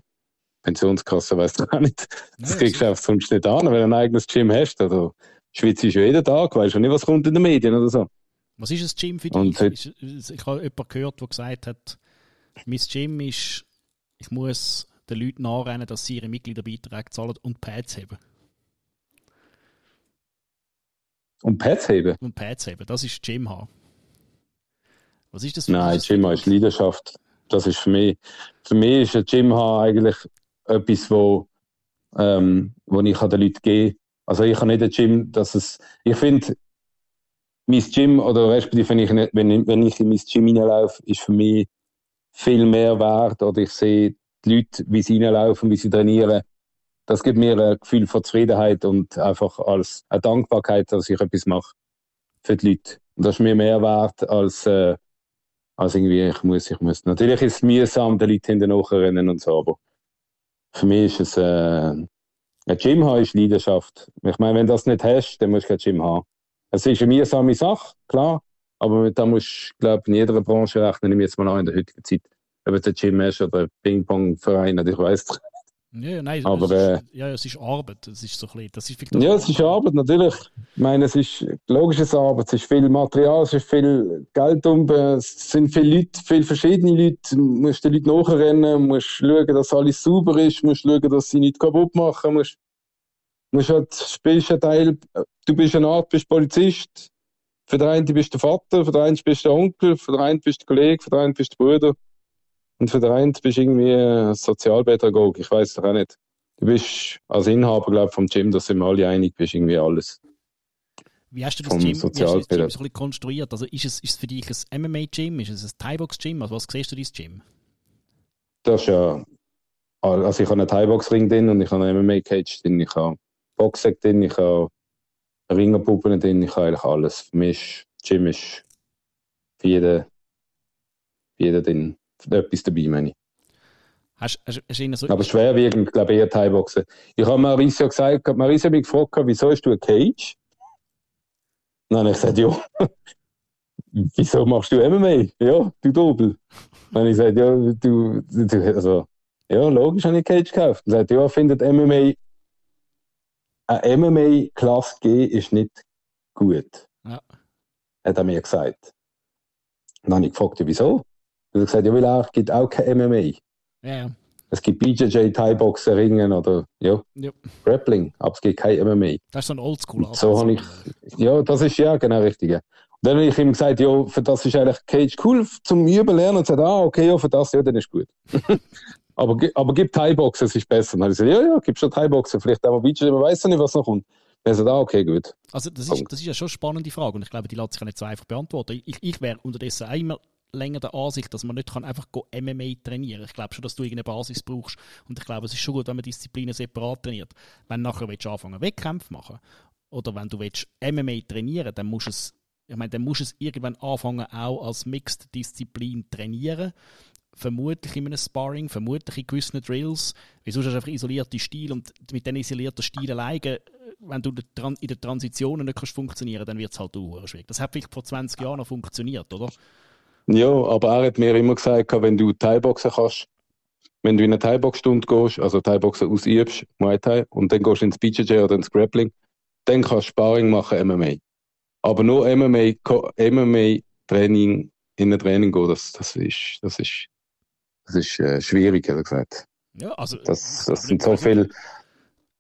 Pensionskasse weißt du auch nicht. Das ja, kriegst du einfach sonst nicht an, wenn du ein eigenes Gym hast. Oder Schweiz ist ja jeden Tag, weißt du nicht, was kommt in den Medien oder so. Was ist ein Gym für dich? Ich, ich habe jemanden gehört, der gesagt hat, mein Gym ist, ich muss den Leuten nachrennen, dass sie ihre Mitgliederbeiträge zahlen und Pads haben. Und Pads haben? Und Pads haben, das ist Gym haben. Was ist das für Nein, Gym ist Leidenschaft. Das ist für mich, für mich ist ein Gym eigentlich etwas, wo, ähm, wo ich den Leuten gebe. Also ich habe nicht ein Gym, dass es, ich finde, mein Gym, oder respektive wenn ich, wenn, wenn ich in mein Gym hineinlaufe, ist für mich viel mehr wert, oder ich sehe die Leute, wie sie hineinlaufen, wie sie trainieren. Das gibt mir ein Gefühl von Zufriedenheit und einfach als eine Dankbarkeit, dass ich etwas mache für die Leute. Und das ist mir mehr wert als, äh, also irgendwie, ich muss, ich muss. Natürlich ist es mühsam, den Leuten hinterher rennen und so, aber für mich ist es, äh, ein Gym haben ist Leidenschaft. Ich meine, wenn du das nicht hast, dann musst du kein Gym haben. Es ist eine mühsame Sache, klar. Aber mit dem musst du, glaube in jeder Branche rechnen, ich jetzt mal an in der heutigen Zeit. Ob es ein Gym ist oder ein Ping-Pong-Verein, ich weiß ja, nein, aber, es, ist, äh, ja, es ist Arbeit. Es ist so ein das ist ja, es ist Arbeit, natürlich. Ich meine, es ist logisches Arbeit, es ist viel Material, es ist viel Geld um, es sind viele Leute, viele verschiedene Leute. Du musst den Leuten nachrennen, musst schauen, dass alles sauber ist, musst schauen, dass sie nichts kaputt machen, musst, musst halt, spielst einen Teil, du bist eine Art, bist Polizist. Für den einen bist du der Vater, für den einen bist du der Onkel, für den einen bist du der Kollege, für den einen bist du der Bruder. Und für den einen bist du irgendwie ein Sozialpädagoge, ich weiß es auch nicht. Du bist als Inhaber, glaube ich, vom Gym, da sind wir alle einig, bist irgendwie alles. Wie hast du das Gym, wie hast du das Gym so ein bisschen konstruiert? Also ist es, ist es für dich ein MMA-Gym, ist es ein Thai-Box-Gym? Also was siehst du dein Gym? Das ist ja, also ich habe einen Thai-Box-Ring drin und ich habe einen MMA-Cage drin, ich habe Boxsack drin, ich habe Ringerpuppen drin, ich habe eigentlich alles. Für mich ist Gym ist für jeden, für jeden drin etwas dabei, meine ich. Hast, hast, hast so Aber schwerwiegend, glaube ich, eher Thai-Boxen. Ich habe Mauricio gesagt, hat mich gefragt, wieso hast du eine Cage? dann habe ich gesagt, ja, wieso machst du MMA? Ja, du Dobel. Dann habe ich gesagt, ja, du, du, also, ja, logisch habe ich eine Cage gekauft. Dann sagt, ja, findet MMA, eine MMA-Klasse G ist nicht gut. Ja. Hat er mir gesagt. dann habe ich gefragt, wieso? Hast gesagt, ja, weil er gibt auch kein MMA. Ja. Es gibt BJJ, Thai-Boxen, Ringen oder ja, ja. Grappling, aber es gibt kein MMA. Das ist so ein Oldschool. So habe ich, ja, das ist ja genau richtig. Und dann habe ich ihm gesagt, ja, für das ist eigentlich Cage cool zum Üben lernen und sagt, ah, okay, ja, für das, ja, dann ist gut. aber, aber gib Thai-Boxen, es ist besser. Und dann habe ich gesagt, ja, ja, gib schon Thai-Boxen, vielleicht aber BJJ, man weiß ja nicht, was noch kommt. Dann sagt ah, okay, gut. Also, das ist, das ist ja schon eine spannende Frage und ich glaube, die lässt sich ja nicht so einfach beantworten. Ich, ich wäre unterdessen einmal länger der Ansicht, dass man nicht kann einfach MMA trainieren kann. Ich glaube schon, dass du irgendeine Basis brauchst. Und ich glaube, es ist schon gut, wenn man Disziplinen separat trainiert. Wenn du nachher willst, anfangen Wettkämpfe machen oder wenn du willst, MMA trainieren dann musst du es, ich meine, dann musst du es irgendwann anfangen, auch als Mixed-Disziplin trainieren. Vermutlich in einem Sparring, vermutlich in gewissen Drills. Wieso ist einfach isolierte Stil und mit diesen isolierten Stil alleine wenn du in der Transition nicht kannst funktionieren dann wird es halt auch schwierig. Das hat vielleicht vor 20 Jahren noch funktioniert, oder? Ja, aber er hat mir immer gesagt, wenn du Thai-Boxen kannst, wenn du in eine Thai-Box-Stunde gehst, also Thai-Boxen ausübst, Muay Thai, und dann gehst du ins BJJ oder ins Grappling, dann kannst du Sparring machen, MMA. Aber nur MMA, MMA-Training in ein Training gehen, das, das ist, das ist, das ist äh, schwierig, ehrlich gesagt. Ja, also, das, das sind so viele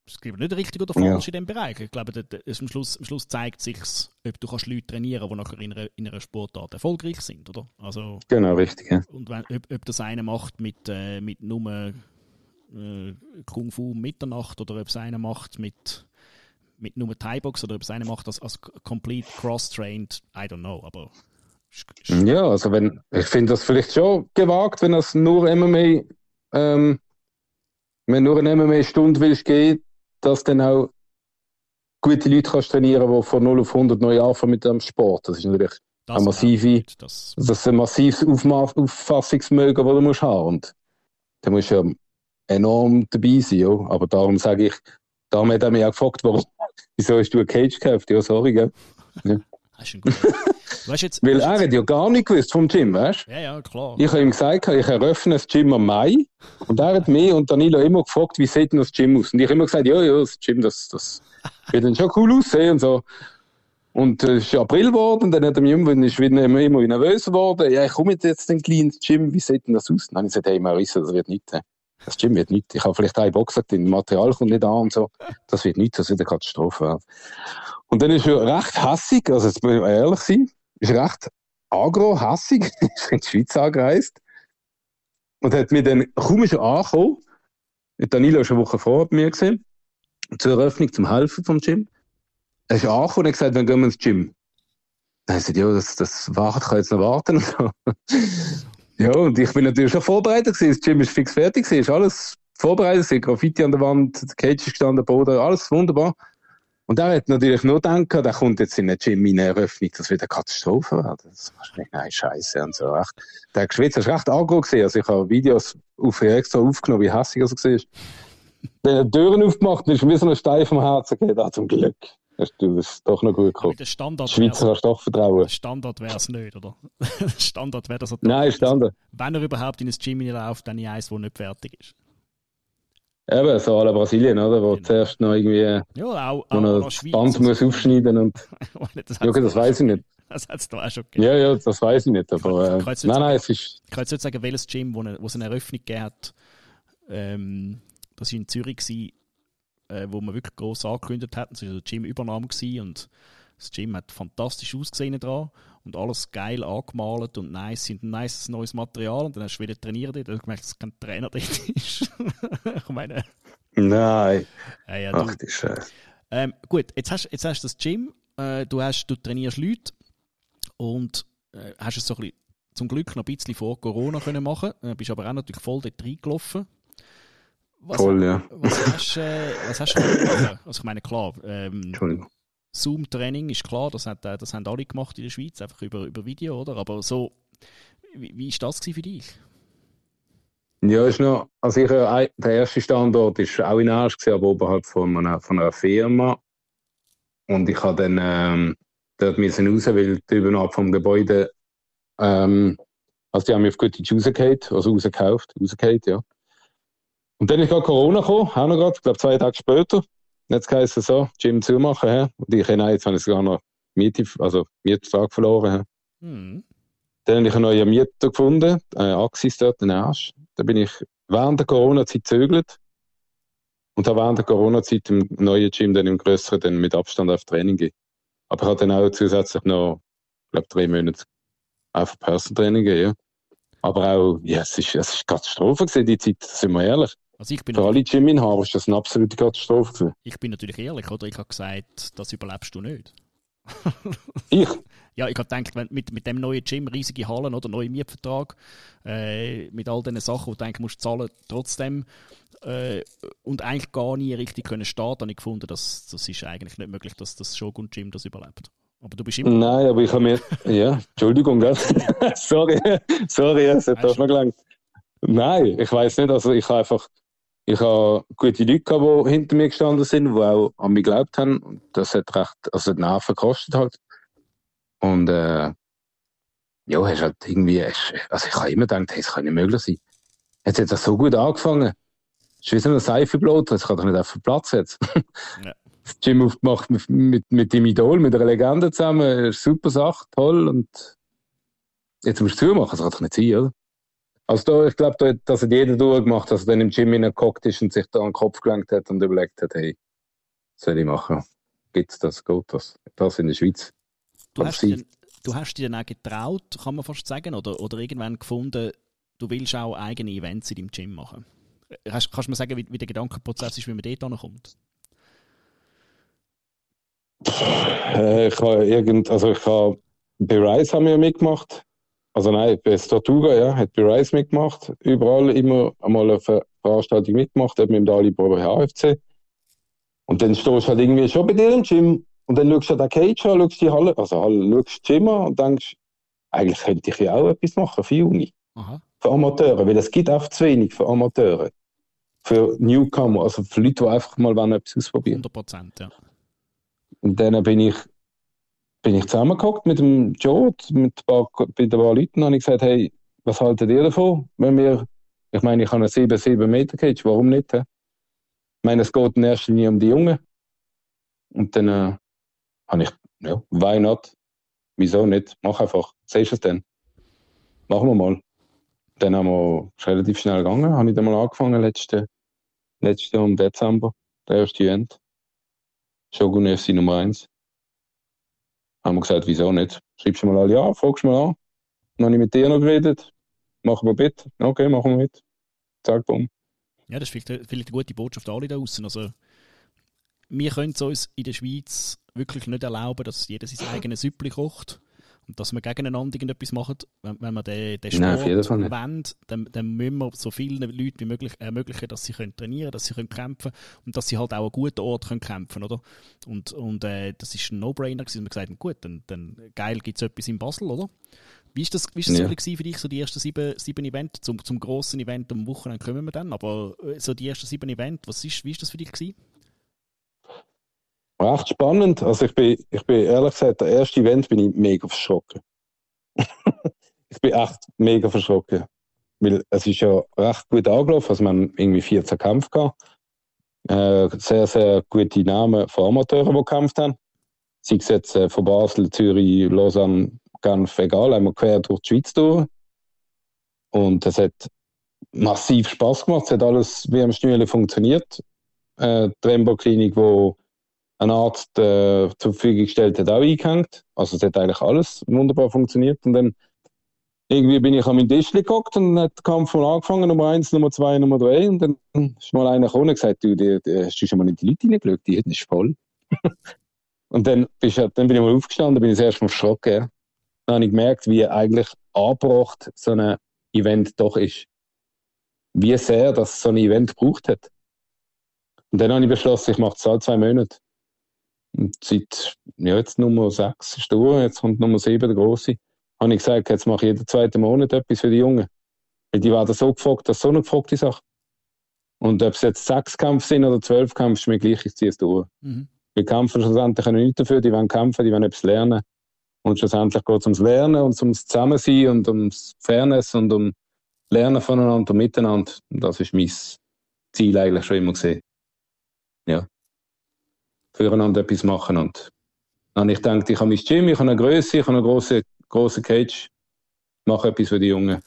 es gibt nicht richtig oder falsch ja. in diesem Bereich. Ich glaube, das, am, Schluss, am Schluss zeigt sich, ob du kannst Leute trainieren kannst, die nachher in einer, in einer Sportart erfolgreich sind, oder? Also, genau, richtig. Ja. Und wenn, ob, ob das einer macht mit, äh, mit nur äh, Kung Fu Mitternacht oder ob es einer macht mit, mit nur Thai-Box oder ob es einer macht als, als complete cross-trained, I don't know, aber ja, also wenn ich finde das vielleicht schon gewagt, wenn das nur MMA ähm, wenn du nur eine MMA-Stunde willst gehen, dass dann auch gute Leute kannst trainieren, die von 0 auf 100 neu anfangen mit dem Sport. Das ist natürlich das ein massive, das, das ist ein massives Auffassungsmögen, das du musst haben. Und da musst du ja enorm dabei sein, ja. Aber darum sage ich, darum hat er mich auch gefragt, warum, wieso hast du eine Cage gekauft? Ja, sorry, gell? Ja. Das ist ein weißt jetzt, Weil er hat ja gar nicht gewusst vom Gym, weißt du? Ja, ja, klar. Ich habe ihm gesagt, ich eröffne das Gym am Mai. Und er hat mich und Danilo immer gefragt, wie sieht denn das Gym aus? Und ich habe immer gesagt, ja, ja, das Gym, das, das wird dann schon cool aussehen und so. Und äh, es ist April geworden, und dann hat er mich immer, ist wieder immer, immer nervös geworden. Ja, ich komme jetzt den ins Gym, wie sieht denn das aus? dann habe ich gesagt, hey Marissa, das wird nicht. Das Gym wird nicht. Ich habe vielleicht drei Boxer, das Material kommt nicht an und so. Das wird nicht, das wird eine Katastrophe. Und dann ist er recht hassig, also jetzt muss ich ehrlich sein, ist recht agro, hassig, ist in die Schweiz angereist und hat mir dann, kaum ist er angekommen, Danilo ist eine Woche vorher bei mir gesehen, zur Eröffnung zum Helfen vom Gym. Er ist angekommen und hat gesagt, dann gehen wir ins Gym. Dann habe ich gesagt, ja, das, das warten, kann jetzt noch warten. ja, und ich bin natürlich schon vorbereitet gewesen. Das Gym ist fix fertig gewesen, ist alles vorbereitet, es Graffiti an der Wand, der Cage ist gestanden, Boden, alles wunderbar. Und er hat natürlich nur gedacht, der kommt jetzt in eine Gym in eine Eröffnung, das wird eine Katastrophe werden. Das ist wahrscheinlich, nein, Scheiße und so. Echt. Der Geschwitz ist recht aggro gesehen. Also ich habe Videos auf extra aufgenommen, wie hässlich er war. Hat die Türen aufgemacht und ist wie so ein Stein vom Herzen gegeben, zum Glück. Hast du das doch noch gut gekommen? Der Standard Schweizer hast du doch vertrauen. Standard wäre es nicht, oder? Standard wäre das Nein, Standard. Wenn er überhaupt in ein Gym läuft, dann in eins, das nicht fertig ist. Eben, so alle Brasilien, oder? Wo genau. zuerst noch irgendwie ja, auch, wo noch das Band muss aufschneiden und. das ja, das weiß ich nicht. Das hat es da auch schon gegeben. Ja, ja, das weiß ich nicht. Aber, äh, nein, nein, es ist. Ich kann jetzt nicht sagen, welches Gym, wo, eine, wo es eine Eröffnung gegeben hat, ähm, das war in Zürich, gewesen, äh, wo man wirklich gross angekündigt hat. Es war eine Gym-Übernahme und das Gym hat fantastisch ausgesehen dran und alles geil angemalt und nice, und nice neues Material. Und dann hast du wieder trainiert dort. Du gemerkt, dass kein Trainer dort ist. ich meine. Nein. Ja, ja, Ach, die Scheiße. Ähm, gut, jetzt hast, jetzt hast du das Gym, äh, du, hast, du trainierst Leute und äh, hast es so ein bisschen, zum Glück noch ein bisschen vor Corona können machen. Äh, bist aber auch natürlich voll dort reingelaufen. Was, voll, ja. Was hast, äh, was hast du gemacht? Also ich meine, klar, ähm, Zoom-Training ist klar, das, hat, äh, das haben alle gemacht in der Schweiz, einfach über, über Video, oder? Aber so, wie, ist das für dich? Ja, ist noch, also ich, äh, der erste Standort war auch in Arsch, aber oberhalb von einer, von einer Firma. Und ich habe dann ähm, dort müssen raus, weil die Übernahme vom Gebäude, ähm, also die haben mich auf gute rausgehauen, also rausgekauft, rausgehauen, ja. Und dann ist gerade Corona gekommen, auch noch gerade, ich glaube zwei Tage später. Jetzt heisst es so, Gym zumachen. He? Und ich, nein, jetzt habe ich sogar noch Miete, also Mietvertrag verloren. Mhm. Dann habe ich einen neuen Mieter gefunden, äh, Axis dort in Arsch. Da bin ich während der Corona-Zeit gezögert und habe während der Corona-Zeit im neuen Gym dann im größeren dann mit Abstand auf Training gegeben. Aber ich habe dann auch zusätzlich noch, ich glaube, drei Monate auf Person Training gegeben. Ja. Aber auch, ja, es ist, es ist Katastrophe gewesen, die Zeit, sind wir ehrlich. Also ich bin Für alle Gym-Inhaber ist das eine absolute Katastrophe. Ich bin natürlich ehrlich, oder? Ich habe gesagt, das überlebst du nicht. ich? Ja, ich habe gedacht, wenn, mit, mit dem neuen Gym, riesige Hallen oder neuen Mietvertrag, äh, mit all diesen Sachen, die du eigentlich musst zahlen trotzdem äh, und eigentlich gar nie richtig können starten, habe ich gefunden, dass das ist eigentlich nicht möglich, dass das Shogun Gym das überlebt. Aber du bist immer. Nein, aber ich habe mir. Ja, Entschuldigung, gell? sorry, sorry, es hat doch noch gelangt. Nein, ich weiß nicht. Also ich habe einfach ich habe gute Leute gehabt, die hinter mir gestanden sind, die auch an mich geglaubt haben. Das hat recht, also die Nerven gekostet halt. Und äh, ja, hast halt irgendwie, also ich habe immer gedacht, hey, das kann nicht möglich sein. Jetzt hat das so gut angefangen. Es ist wie so ein Seifenbloter, das kann doch nicht auf den Platz jetzt. ja. Das Gym aufgemacht mit, mit, mit dem Idol, mit einer Legende zusammen, super Sache, toll. Und jetzt musst du zumachen, das kann doch nicht sein, oder? Also da, ich glaube, das hat jeder durchgemacht, dass er dann im Gym hineingeguckt ist und sich da an den Kopf gelenkt hat und überlegt hat, hey, was soll ich machen? Gibt's das? Geht das? Das in der Schweiz. Du hast, denn, du hast dich dann auch getraut, kann man fast sagen, oder, oder irgendwann gefunden, du willst auch eigene Events in deinem Gym machen. Hast, kannst du mir sagen, wie, wie der Gedankenprozess ist, wie man dort ankommt? Äh, ich habe irgend, also ich habe bei Rise haben wir mitgemacht also nein, bei Tortuga, ja, hat bei Rice mitgemacht. Überall immer einmal eine Veranstaltung mitgemacht, eben im Dalibor bei HFC. Und dann stehst du halt irgendwie schon bei dir im Gym und dann schaust du den Cage an, schaust die Halle, also Halle, schaust das Gym an und denkst, eigentlich könnte ich ja auch etwas machen für Junge. Aha. Für Amateure, weil es gibt einfach zu wenig für Amateure. Für Newcomer, also für Leute, die einfach mal etwas ausprobieren 100 Prozent, ja. Und dann bin ich bin ich zusammengehockt mit dem Joe, mit ein paar, mit ein paar Leuten, und ich gesagt, hey, was haltet ihr davon, wenn wir, ich meine, ich habe eine 7-7 Meter Cage, warum nicht? He? Ich meine, es geht in erster Linie um die Jungen. Und dann äh, habe ich, ja, why not? Wieso nicht? Mach einfach. Siehst du es denn? Machen wir mal. Dann haben wir relativ schnell gegangen, habe ich dann mal angefangen, letzte, letztes Jahr im Dezember, der erste Event. Shogun FC Nummer 1 haben wir gesagt, wieso nicht? Schreibst du mal alle an, fragst mal an. Dann habe ich mit dir noch geredet. Machen wir mit. Okay, machen wir mit. Zack, bumm. Ja, das ist vielleicht, eine gute Botschaft alle da draußen. Also, wir können es uns in der Schweiz wirklich nicht erlauben, dass jeder sein eigenes Süppli kocht dass wir gegeneinander irgendetwas machen, wenn, wenn wir den, den Sport Nein, wollen, dann, dann müssen wir so vielen Leuten wie möglich ermöglichen, dass sie können trainieren dass sie können kämpfen und dass sie halt auch an guten Ort können kämpfen oder? Und, und äh, das ist ein No-Brainer gewesen. Wir gesagt haben, gut, dann, dann geil gibt es etwas in Basel, oder? Wie ist das, wie ist das ja. für dich, so die ersten sieben, sieben Events? Zum, zum grossen Event am Wochenende kommen wir dann, aber äh, so die ersten sieben Events, was ist, wie ist das für dich gewesen? Recht spannend. Also ich bin, ich bin ehrlich gesagt, der erste Event bin ich mega verschrocken. ich bin echt mega verschrocken. Weil es ist ja recht gut angelaufen. Also wir haben irgendwie 14 Kämpfe gehabt. Äh, sehr, sehr gute Namen von Amateuren, die gekämpft haben. Sei es jetzt äh, von Basel, Zürich, Lausanne, Genf, egal, haben quer durch die Schweiz durch. Und es hat massiv Spaß gemacht. Es hat alles wie am Schnürli funktioniert. Äh, die Rembo-Klinik, wo ein Arzt äh, zur Verfügung gestellt hat, auch eingehängt. Also es hat eigentlich alles wunderbar funktioniert. Und dann irgendwie bin ich an meinem Tisch geguckt und hat der Kampf mal angefangen, Nummer eins, Nummer zwei, Nummer drei. Und dann ist mal einer gekommen und gesagt, du, die, die, hast du schon mal in die Leute reingeschaut? Die hätten ist voll. und dann, bist, dann bin ich mal aufgestanden, bin ich das erste Mal verschrocken. Ja. Dann habe ich gemerkt, wie eigentlich angebracht so ein Event doch ist. Wie sehr das so ein Event gebraucht hat. Und dann habe ich beschlossen, ich mache es alle zwei Monate. Und seit, ja, jetzt Nummer sechs ist durch, jetzt kommt Nummer sieben, der große. Habe ich gesagt, jetzt mache ich jeden zweiten Monat etwas für die Jungen. Weil die werden so gefragt, das ist so eine gefragte Sache. Und ob es jetzt sechs Kämpfe sind oder zwölf Kämpfe, ist mir gleich, ich ziehe es durch. Mhm. Wir kämpfen schlussendlich können nicht dafür, die wollen kämpfen, die wollen etwas lernen. Und schlussendlich geht es ums Lernen und ums Zusammensein und ums Fairness und um Lernen voneinander und miteinander. Und das ist mein Ziel eigentlich schon immer gesehen. Füreinander etwas machen. Und dann ich denke, ich habe mein Gym, ich habe eine Größe, ich habe eine große, große Cage. Mache etwas für die Jungen,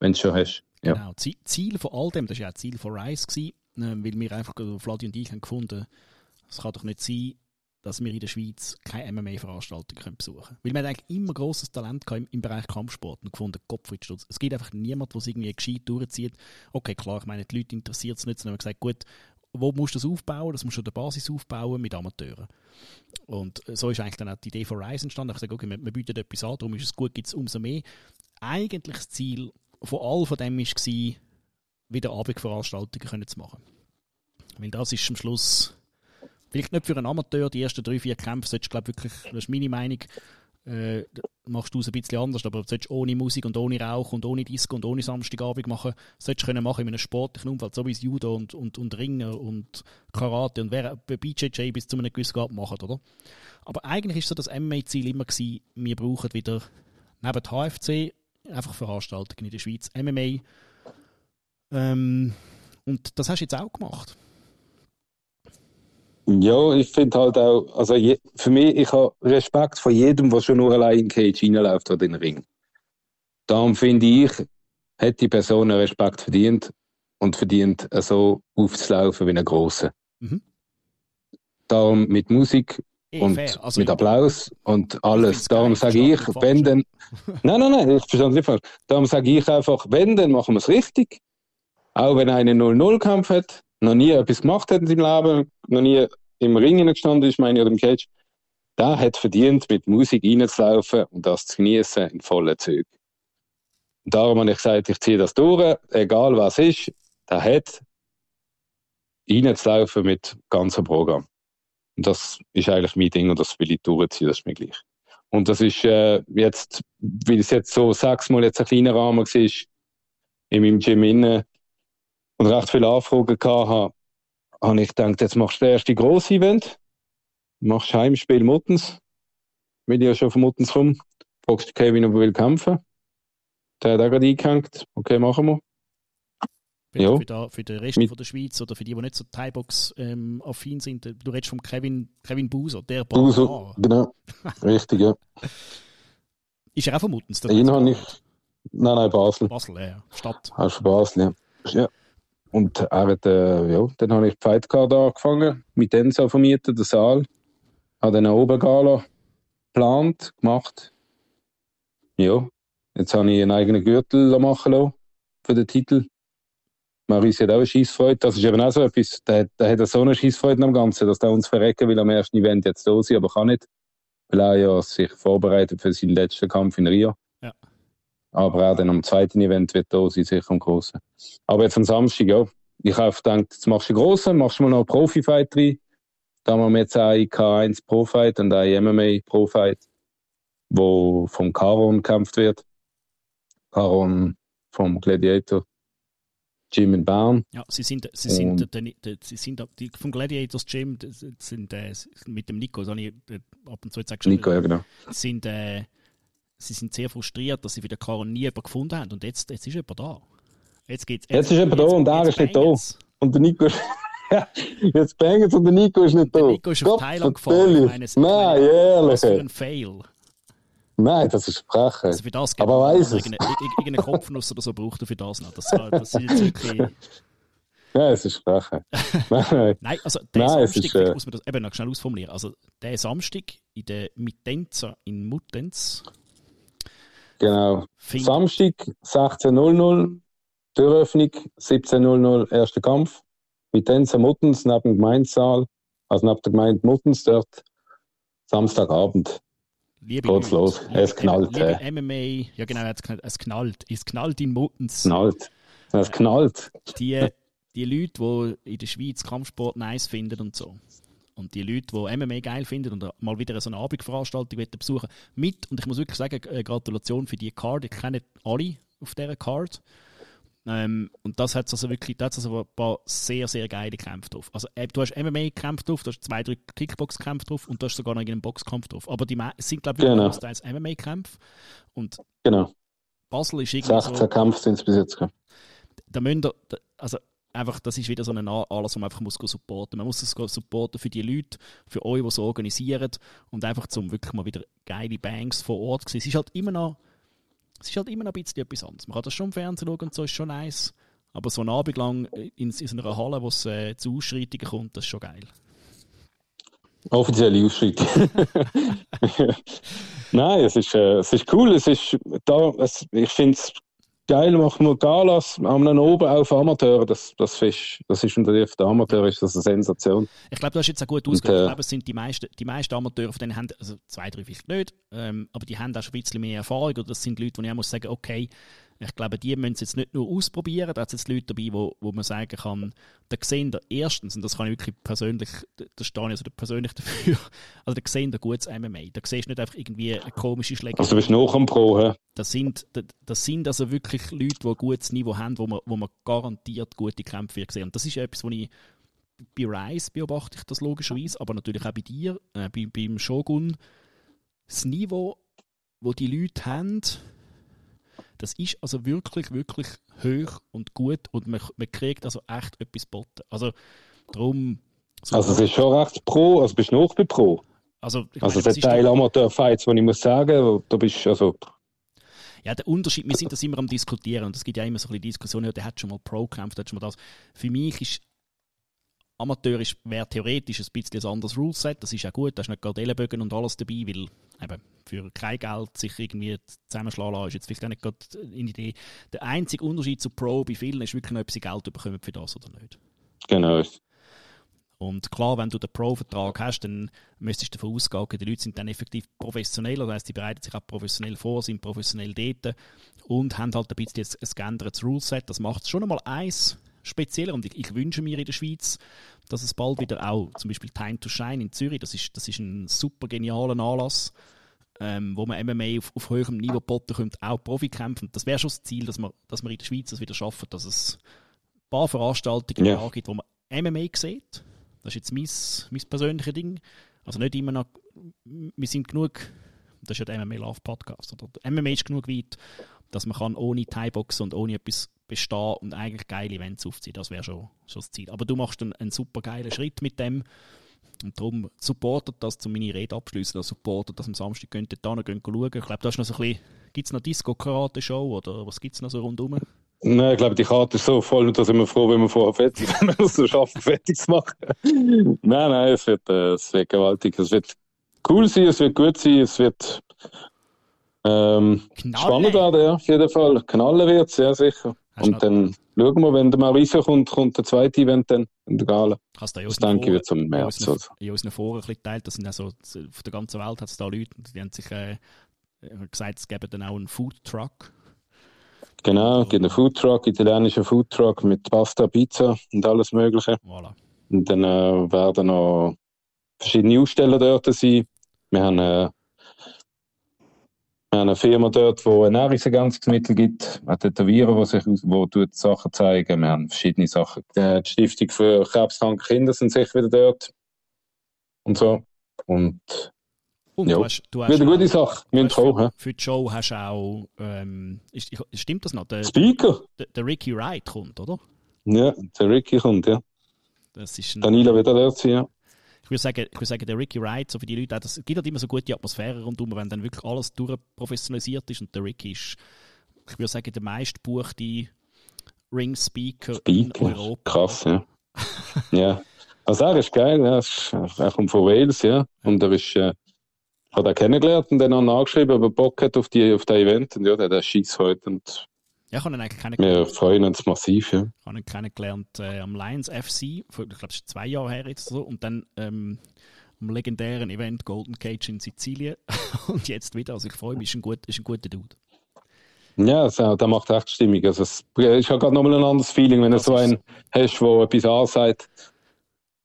wenn du schon hast. Ja. Genau. Ziel von all dem, das war ja auch Ziel von Rice, gewesen, äh, weil wir einfach, Vladi und ich haben gefunden, es kann doch nicht sein, dass wir in der Schweiz keine MMA-Veranstaltung besuchen können. Weil wir eigentlich immer grosses Talent im, im Bereich Kampfsport und gefunden, Gottfried Stutz. Es gibt einfach niemanden, der es irgendwie gescheit durchzieht. Okay, klar, ich meine, die Leute interessiert es nicht. Dann haben gesagt, gut, wo musst du das aufbauen? Das musst du an der Basis aufbauen mit Amateuren. Und so ist eigentlich dann auch die Idee von Rise entstanden. Ich sage, okay, wir, wir bieten etwas an, darum ist es gut, gibt es umso mehr. Eigentlich das Ziel von all von dem war, wieder Abendveranstaltungen zu machen. Weil das ist am Schluss Vielleicht nicht für einen Amateur, die ersten drei, vier Kämpfe solltest du, glaube wirklich, das ist meine Meinung, äh, machst du es ein bisschen anders, aber du solltest ohne Musik und ohne Rauch und ohne Disco und ohne Samstagabend machen, solltest du können machen in einem sportlichen Umfeld, so wie es Judo und, und, und Ringen und Karate und wer BJJ bis zu einem gewissen Grad macht, oder? Aber eigentlich ist so das MMA-Ziel immer gewesen, wir brauchen wieder neben HFC einfach Veranstaltungen in der Schweiz, MMA. Ähm, und das hast du jetzt auch gemacht. Ja, ich finde halt auch, also je, für mich, ich habe Respekt vor jedem, der schon nur allein in Cage reinläuft oder in den Ring. Darum finde ich, hat die Person einen Respekt verdient und verdient so aufzulaufen wie ein Grosser. Mhm. Darum mit Musik und also mit Applaus und alles. Darum sage ich, wenn dann. nein, nein, nein, ich verstehe nicht falsch. Darum sage ich einfach, wenn, dann machen wir es richtig. Auch wenn einer 0-0-Kampf hat, noch nie etwas gemacht hat in seinem Leben, noch nie im Ring gestanden ist, meine ich, oder im Cage, der hat verdient, mit Musik reinzulaufen und das zu genießen in vollen Zügen. Darum habe ich gesagt, ich ziehe das durch, egal was ist, der hat reinzulaufen mit ganzem Programm. Und das ist eigentlich mein Ding und das will ich durchziehen, das ist mir gleich. Und das ist äh, jetzt, weil es jetzt so sechsmal jetzt ein kleiner Rahmen war, in meinem Gym innen, und recht viele Anfragen hatte, habe ich gedacht, jetzt machst du das erste grosse Event. Machst Heimspiel Muttens. Weil ich ja schon von Muttens komme. Fragst Kevin, ob er will kämpfen. Der hat auch gerade eingehängt. Okay, machen wir. Ja. Für, da, für den Rest Mit von der Schweiz oder für die, die nicht so Thai-Box-affin ähm, sind, du redest vom Kevin, Kevin Buser, der Bar. Buser, genau. Richtig, ja. Ist er auch von Muttens? Ihn habe ich. Nein, nein, Basel. Basel, ja. Stadt. Hast du Basel, ja. ja. Und er hat, äh, ja, dann habe ich die Fightcard angefangen, mit Enzo vermietet, den Saal. Habe dann eine Obergala geplant, gemacht. Ja, jetzt habe ich einen eigenen Gürtel machen lassen für den Titel. Maurice hat auch eine Schießfreude. Das ist eben auch so etwas, der, der hat so eine Schießfreude am Ganzen, dass der uns verrecken will am ersten Event jetzt da sein, aber kann nicht. Weil er ja sich vorbereitet für seinen letzten Kampf in Rio. Aber auch dann am zweiten Event wird da sein, sicher am großen. Aber jetzt am Samstag, ja. Ich habe gedacht, jetzt machst du einen großen, machst du mal noch einen Profi-Fight rein. Da haben wir jetzt einen K1 Pro-Fight und einen MMA Pro-Fight, wo vom Caron gekämpft wird. Caron vom Gladiator. Gym in Bern. Ja, sie sind, sie sind, die, die, sie sind die, vom Gladiators Gym sind äh, mit dem Nico, das habe ich äh, ab und zu jetzt gesagt, Nico, ja genau. Sind, äh, sie sind sehr frustriert, dass sie wieder Karon nie jemanden gefunden haben und jetzt, jetzt ist jemand da. Jetzt, geht's, jetzt, jetzt ist jemand da und er ist nicht da. Und der Nico ist... jetzt bängen und der Nico ist nicht da. Der Nico ist auf Thailand gefahren. Meine, Nein, ehrlich. Was für ein Fail. Nein, das ist Freche. Also für das Aber weiß es. Irgendeine Kopfnuss oder so braucht er für das noch. Das, das ist wirklich... Ja, es ist Freche. nein, nein. also der nein, Samstag, ist, äh... muss man das eben noch schnell ausformulieren. Also der Samstag in der Mitenza in Muttenz. Genau. Samstag 16.00 Türöffnung, 17.00 erster Kampf. Mitenza Muttens neben dem Gemeindesaal, also neben der Gemeinde Muttens dort. Samstagabend. Liebe Geht's Leute, los. Liebe, es knallt. Liebe äh. MMA, ja genau, es knallt. Es knallt in Muttens. Knallt. Es knallt. Die, die Leute, die in der Schweiz Kampfsport nice finden und so. Und die Leute, die MMA geil finden und mal wieder so eine Abendveranstaltung besuchen mit, und ich muss wirklich sagen, äh, Gratulation für die Card. Ich kenne alle auf dieser Card. Ähm, und das hat also wirklich das also ein paar sehr, sehr geile Kämpfe drauf. Also äh, du hast MMA-Kämpfe drauf, du hast zwei, drei Kickbox-Kämpfe drauf und du hast sogar noch einen Boxkampf drauf. Aber die sind, glaube ich, genau. großteils MMA-Kämpfe. Und genau. Basel ist irgendwie 16 so, Kämpfe sind es bis jetzt. Da müsst ihr, also einfach, das ist wieder so ein Anlass, wo man einfach muss supporten Man muss es supporten für die Leute, für euch, die es organisieren und einfach zum wirklich mal wieder geile Bangs vor Ort sehen. Es ist halt immer noch es ist halt immer noch ein bisschen etwas anderes. Man kann das schon im Fernsehen schauen und so, ist schon nice. Aber so einen Abend lang in, in so einer Halle, wo es äh, zu Ausschreitungen kommt, das ist schon geil. Offizielle Ausschreitung. Nein, es ist, äh, es ist cool. Es ist da, es, ich finde es geil, machen wir Galas am oben auf Amateur. Das, das, ist, das ist natürlich für den Amateur ist das eine Sensation. Ich glaube, du hast jetzt auch gut ausgehört. Äh, ich glaube, es sind die meisten, die meisten Amateure, von denen haben, also zwei, drei vielleicht nicht, ähm, aber die haben auch schon ein bisschen mehr Erfahrung. Oder das sind Leute, die ich auch muss sagen, okay, ich glaube, die müssen es jetzt nicht nur ausprobieren, da sind jetzt Leute dabei, wo, wo man sagen kann, da sehen da erstens, und das kann ich wirklich persönlich, da stehe ich also persönlich dafür, also da sehen da gutes MMA. Da siehst du nicht einfach irgendwie eine komische Schläge. Also du bist noch am Pro, hä? Das sind, das sind also wirklich Leute, die ein gutes Niveau haben, wo man, wo man garantiert gute Kämpfe sehen. Und das ist etwas, was ich bei Rice beobachte ich das logischerweise, aber natürlich auch bei dir, äh, bei, beim Shogun. Das Niveau, wo die Leute haben, das ist also wirklich, wirklich hoch und gut und man, man kriegt also echt etwas botten. Also darum... So also es ist schon recht pro, also bist du noch bei pro? Also, also meine, der Teil Amateur-Fights, wo ich muss sagen, da bist also... Ja, der Unterschied, wir sind das immer am diskutieren und es gibt ja immer so ein bisschen Diskussionen, ja, der hat schon mal Pro gekämpft, der hat schon mal das. Für mich ist amateurisch wäre theoretisch ein bisschen ein anderes Ruleset. Das ist ja gut, da ist nicht gerade Ellenbögen und alles dabei, weil eben für kein Geld sich irgendwie zusammenschlagen lassen, ist jetzt vielleicht auch nicht gerade eine Idee. Der einzige Unterschied zu Pro bei vielen ist wirklich noch, ob sie Geld bekommen für das oder nicht. Genau. Und klar, wenn du den Pro-Vertrag hast, dann müsstest du davon ausgehen, die Leute sind dann effektiv professionell, das heisst, die bereiten sich auch professionell vor, sind professionell dort und haben halt ein bisschen ein geändertes Ruleset. Das macht es schon einmal eins spezieller und ich, ich, wünsche mir in der Schweiz, dass es bald wieder auch, zum Beispiel Time to Shine in Zürich, das ist, das ist ein super genialer Anlass, ähm, wo man MMA auf, auf höherem Niveau botten könnte, auch Profi kämpfen. Das wäre schon das Ziel, dass wir, dass wir in der Schweiz das wieder schaffen, dass es ein paar Veranstaltungen yeah. gibt, wo man MMA sieht. Das ist jetzt mein, mein persönliches Ding. Also nicht immer noch, wir sind genug, das ist ja der MMA Love Podcast, oder MMA ist genug weit, dass man kann ohne Thai-Boxen und ohne etwas bestehen und eigentlich geile Events aufziehen. Das wäre schon, schon das Ziel. Aber du machst einen, einen super geilen Schritt mit dem. Und darum supportet das, um meine Rede abschließen, dass supportet, dass am Samstag könnt ihr da noch schauen. Ich glaube, da ist noch so ein bisschen, gibt es noch Disco-Karate-Show oder was gibt es noch so rundherum? Nein, ich glaube, die Karte ist so voll, dass ich mir froh, wenn wir vorher fertig sind, wenn wir es so schaffen, fertig zu machen. nein, nein, es wird, äh, es wird gewaltig. Es wird cool sein, es wird gut sein, es wird ähm, spannend werden, ja, auf jeden Fall. Knallen wird sehr sicher. Hast und dann schauen wir, wenn der Mauricio kommt, kommt der zweite Event dann in der Gala. Hast du das denke ich wird zum März. In unseren, in unseren Foren ein bisschen geteilt, das sind also auf der ganzen Welt hat es da Leute, die haben sich äh, gesagt, es gäbe dann auch einen Food Truck. Genau, es gibt einen Food Truck, italienischen Food Truck mit Pasta, Pizza und alles Mögliche. Voilà. Und dann äh, werden noch verschiedene Aussteller dort sein. Wir haben äh, Wir haben eine Firma dort, die Nahrungsergänzungsmittel gibt. Wir haben Tätowierer, die sich wo tut Sachen zeigen. Wir haben verschiedene Sachen. Die Stiftung für krebskranke Kinder sind sicher wieder dort. Und so. Und, und ja. du hast, du hast wieder eine gute Sache. Wir für, für die Show hast du auch, ähm, ist, stimmt das noch? Der, Speaker? Der, der, Ricky Wright kommt, oder? Ja, der Ricky kommt, ja. Das ist ein, Danilo wird dort ja ich würde sagen, ich würde sagen, der Ricky Wright, so für die Leute, es gibt halt immer so gute Atmosphäre rundum, wenn dann wirklich alles durchprofessionalisiert ist und der Ricky ist, ich würde sagen, der meistbuchte Ring-Speaker in Europa. Krass, ja. ja. Also er ist geil, ja. er kommt von Wales, ja. Und er ist, äh, hat er kennengelernt und dann angeschrieben, ob er Bock hat auf, die, auf das Event. Und ja, der, der schießt heute und ja, ich habe ihn eigentlich kennengelernt. Wir freuen uns massiv, ja. Ich habe ihn kennengelernt äh, am Lions FC, ich glaube, das ist zwei Jahre her jetzt so, und dann ähm, am legendären Event Golden Cage in Sizilien und jetzt wieder. Also ich freue mich, ist ein, gut, ist ein guter Dude. Ja, das, der macht echt Stimmung. Also es ist ja gerade nochmal ein anderes Feeling, wenn du so einen hast, der etwas ansagt.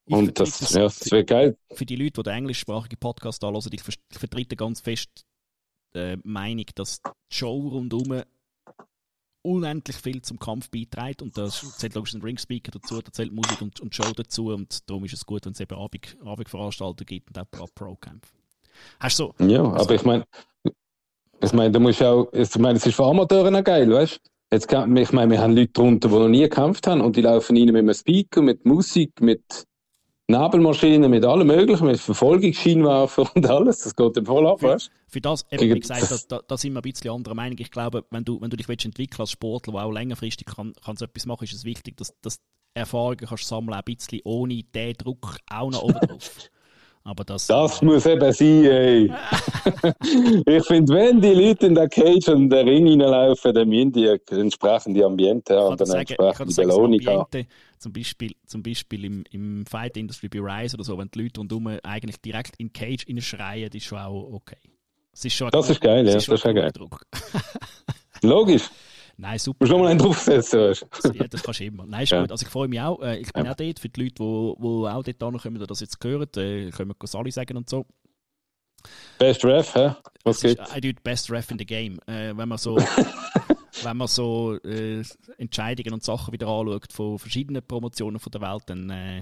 Und das, das, ja, das wäre geil. Für die Leute, die den englischsprachigen Podcast anhören, ich, vertrete ganz fest die äh, Meinung, dass die Show rundherum unendlich viel zum Kampf beiträgt und da zählt logisch ein Ringspeaker dazu, da zählt Musik und, und Show dazu und darum ist es gut, wenn es eben Abend, Abendveranstaltungen gibt und auch Pro-Kämpfe. Hast du so? Ja, also, aber ich meine, ich meine, du musst auch, ich meine, es ist für Amateure auch geil, weißt du? ich meine, wir haben Leute drunter, die noch nie gekämpft haben und die laufen rein mit einem Speaker, mit Musik, mit Nebelmaschinen, mit allem Möglichen, mit Verfolgungsscheinwerfer und alles. Das geht dem voll ab, weißt Für das, eben, wie gesagt, da, da, da, sind wir ein bisschen anderer Meinung. Ich glaube, wenn du, wenn du dich entwickeln als Sportler, der auch längerfristig kann, kann so etwas machen, ist es wichtig, dass, dass Erfahrungen kannst sammeln, ein bisschen ohne den Druck auch noch oben drauf. Aber das, das muss eben sein, ey. ich finde, wenn die Leute in der Cage und den Ring reinlaufen, dann müssen die entsprechende Ambiente haben und dann entsprechende Belohnung haben. Zum Beispiel, zum Beispiel im, im Fight Industry bei Rise oder so, wenn die Leute rundherum eigentlich direkt in die Cage schreien, ist schon auch okay. Das ist, schon das ist geil, ja. Das ist schon geil. Logisch. Nein, super. Musst du mal einen draufsetzen, weißt du? Ja, das kannst du immer. Nein, ist ja. gut. Also ich freue mich auch. Äh, ich bin ja. auch dort für die Leute, die, die auch dort kommen, die das jetzt hören, äh, können wir Sali sagen und so. Best Ref, hä? Was geht? I do best Ref in the game. Äh, wenn man so, wenn man so äh, Entscheidungen und Sachen wieder anschaut von verschiedenen Promotionen von der Welt, dann, äh,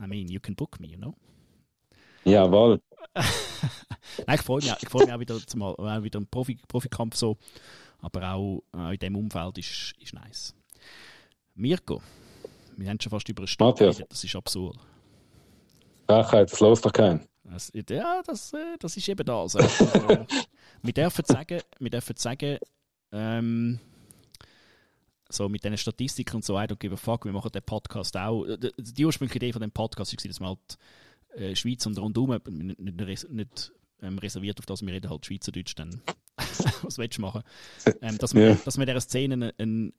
I mean, you can book me, you know? Jawohl. Nein, ich freue mich, ich freue mich auch wieder, zumal, wieder einen Profi, Profikampf so aber auch äh, in diesem Umfeld ist, ist nice. Mirko, wir haben schon fast über eine Stunde Matthias. das ist absurd. Frechheit, das los doch keinen. Das, ja, das, äh, das ist eben das. Also, äh, wir dürfen sagen, wir dürfen sagen ähm, so mit diesen Statistiken und so, I don't give a fuck, wir machen den Podcast auch. Die, die ursprüngliche Idee von dem Podcast war, dass wir halt äh, Schweiz und rundum nicht, nicht ähm, reserviert auf das, wir reden halt Schweizerdeutsch, dann was willst du machen? Ähm, dass, wir, ja. dass wir dieser Szene ein,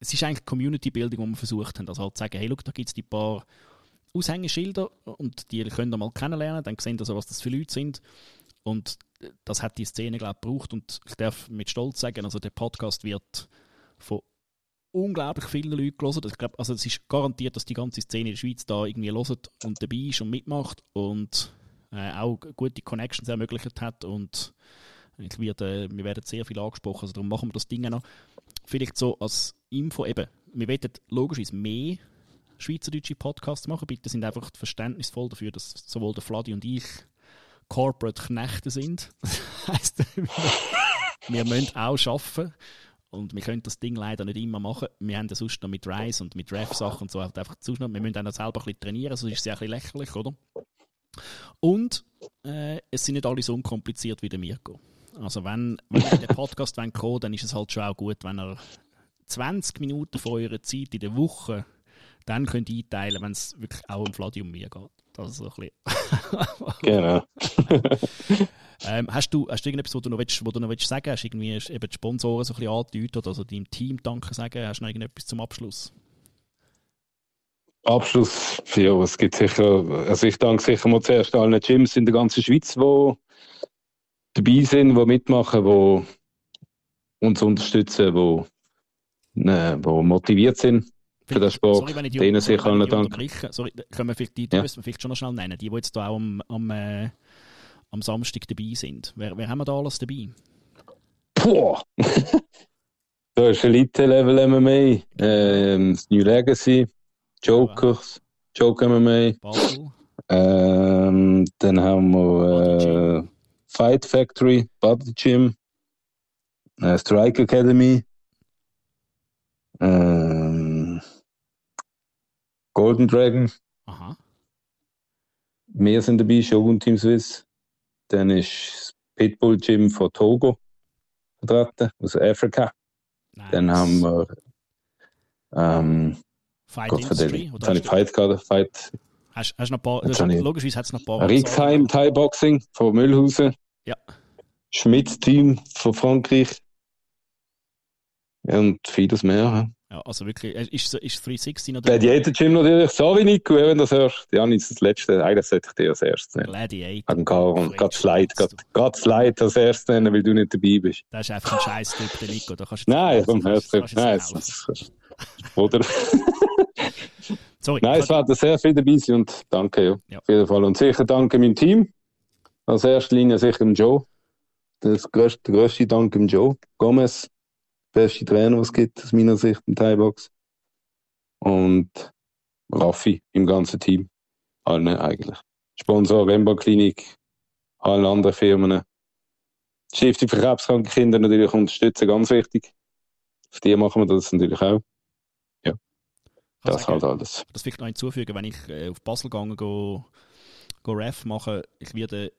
es ist eigentlich Community-Building, die wir versucht haben, also halt zu sagen, hey, look, da gibt es die paar Aushängeschilder und die könnt ihr mal kennenlernen, dann sehen also, was das für Leute sind und das hat die Szene, glaube ich, gebraucht und ich darf mit Stolz sagen, also der Podcast wird von unglaublich vielen Leuten gelesen. Ich glaube, also es ist garantiert, dass die ganze Szene in der Schweiz da irgendwie hört und dabei ist und mitmacht und äh, auch gute Connections ermöglicht hat und ich werde, wir werden sehr viel angesprochen, also darum machen wir das Ding noch. Vielleicht so als Info eben, wir werden logischerweise mehr schweizerdeutsche Podcasts machen, bitte sind einfach verständnisvoll dafür, dass sowohl der Fladi und ich Corporate Knechte sind. Das heisst, wir müssen auch arbeiten und wir können das Ding leider nicht immer machen. Wir haben ja sonst noch mit Rise und mit Ref-Sachen und so einfach sonst noch, wir müssen dann selber ein bisschen trainieren, sonst ist es ja ein bisschen lächerlich, oder? Und äh, es sind nicht alle so unkompliziert wie der Mirko. Also wenn, wenn ihr in den Podcast kommen wollt, dann ist es halt schon auch gut, wenn ihr 20 Minuten von eurer Zeit in der Woche dann könnt ihr einteilen, wenn es wirklich auch um Vladi und mir geht. Das ist so ein bisschen genau. ähm, hast, du, hast du irgendetwas, was du noch, willst, was du noch willst sagen willst? Hast du irgendwie eben die Sponsoren so ein bisschen angedeutet oder also deinem Team Danke sagen? Hast du noch irgendetwas zum Abschluss? Abschluss, ja, es gibt sicher, also ich danke sicher mal zuerst allen Gyms in der ganzen Schweiz, die dabei sind, die mitmachen, die uns unterstützen, die, ne, die motiviert sind für den Sport. Sorry, wenn ich die, Denen sicher allen danken. Sorry, können wir vielleicht die, die ja. müssen wir vielleicht schon noch schnell nennen, die, die jetzt da auch am, am, äh, am Samstag dabei sind. Wer, wer haben wir da alles dabei? Boah! da ist Elite Level MMA, ähm, das New Legacy, Jokers, Joke MMA. Ähm, dann haben wir äh, Fight Factory, Body Gym, äh, Strike Academy, ähm, Golden Dragon, Aha. mehr sind dabei, Shogun Team Swiss. Dann ist das Pitbull Gym von Togo vertreten, aus Afrika. Nice. Dann haben wir ähm, Fight Gott Industry. jetzt habe ich hast, Fight hast, hast noch ein paar, ich- logischerweise hat es noch ein paar Rixheim Thai Boxing von Müllhausen. Ja. Schmidt Team von Frankreich. Ja, und vieles mehr. ja. Also wirklich, ist, ist 360 noch Gladiator Gym natürlich, so wie Nico, wenn du das hörst. Ja, nicht das letzte, eigentlich sollte ich dir als erstes nennen. Gladiator. Und gerade Slide, gerade- gerade Slide als erstes nennen, weil du nicht dabei bist. Das ist einfach ein scheiß Typ, der Nico. Da kannst du Nein, komm, hör kannst- auf. kannst du Nein, oder? Sorry. Nein, es war sehr viel dabei und danke, ja. Ja. Auf jeden Fall. Und sicher danke meinem Team. Als erster Linie sicher dem Joe. Das größte, größte Dank dem Joe. Gomez. Beste Trainer, was es gibt, aus meiner Sicht in Thai-Box. Und Raffi im ganzen Team. Allen eigentlich. Sponsor Remba Klinik, allen anderen Firmen. Stiftung für krebskranke Kinder natürlich unterstützen, ganz wichtig. Auf die machen wir das natürlich auch. Das sagen, halt alles. das vielleicht noch hinzufügen, wenn ich äh, auf Basel gehe, go, go Ref machen, ich werde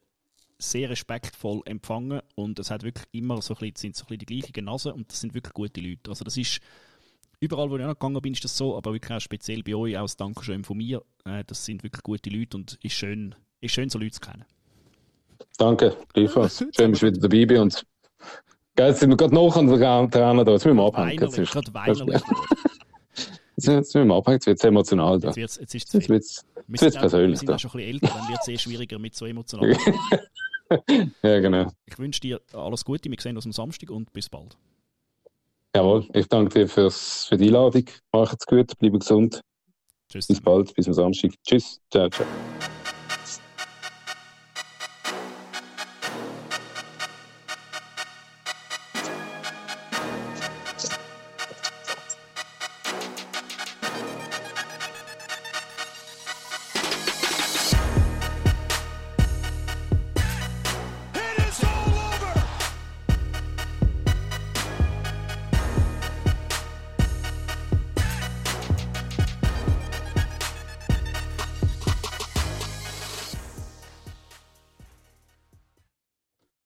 sehr respektvoll empfangen und es hat wirklich immer so ein bisschen, sind so ein bisschen die gleichen Nase und das sind wirklich gute Leute. Also das ist, überall wo ich auch noch gegangen bin, ist das so, aber wirklich auch speziell bei euch, auch als Dankeschön von mir, äh, das sind wirklich gute Leute und ist schön, ist schön so Leute zu kennen. Danke, gleichfalls. Schön, dass du wieder dabei bist. Und jetzt sind wir gerade noch an der Trainer da. Jetzt müssen wir abhängen. Weinerlich, gerade weinerlich. Jetzt, jetzt müssen wir abhängen. Jetzt wird es emotional da. Jetzt, jetzt ist es zu Jetzt viel. wird's, Wir wird's sind, auch, wir persönlich sind da. auch schon ein bisschen älter, dann wird es eh schwieriger mit so emotional. ja, genau. Ich wünsche dir alles Gute, wir sehen uns am Samstag und bis bald. Jawohl, ich danke dir fürs, für die Einladung. Macht's gut, bleibe gesund. Tschüss. Bis bald, bis am Samstag. Tschüss, ciao, ciao.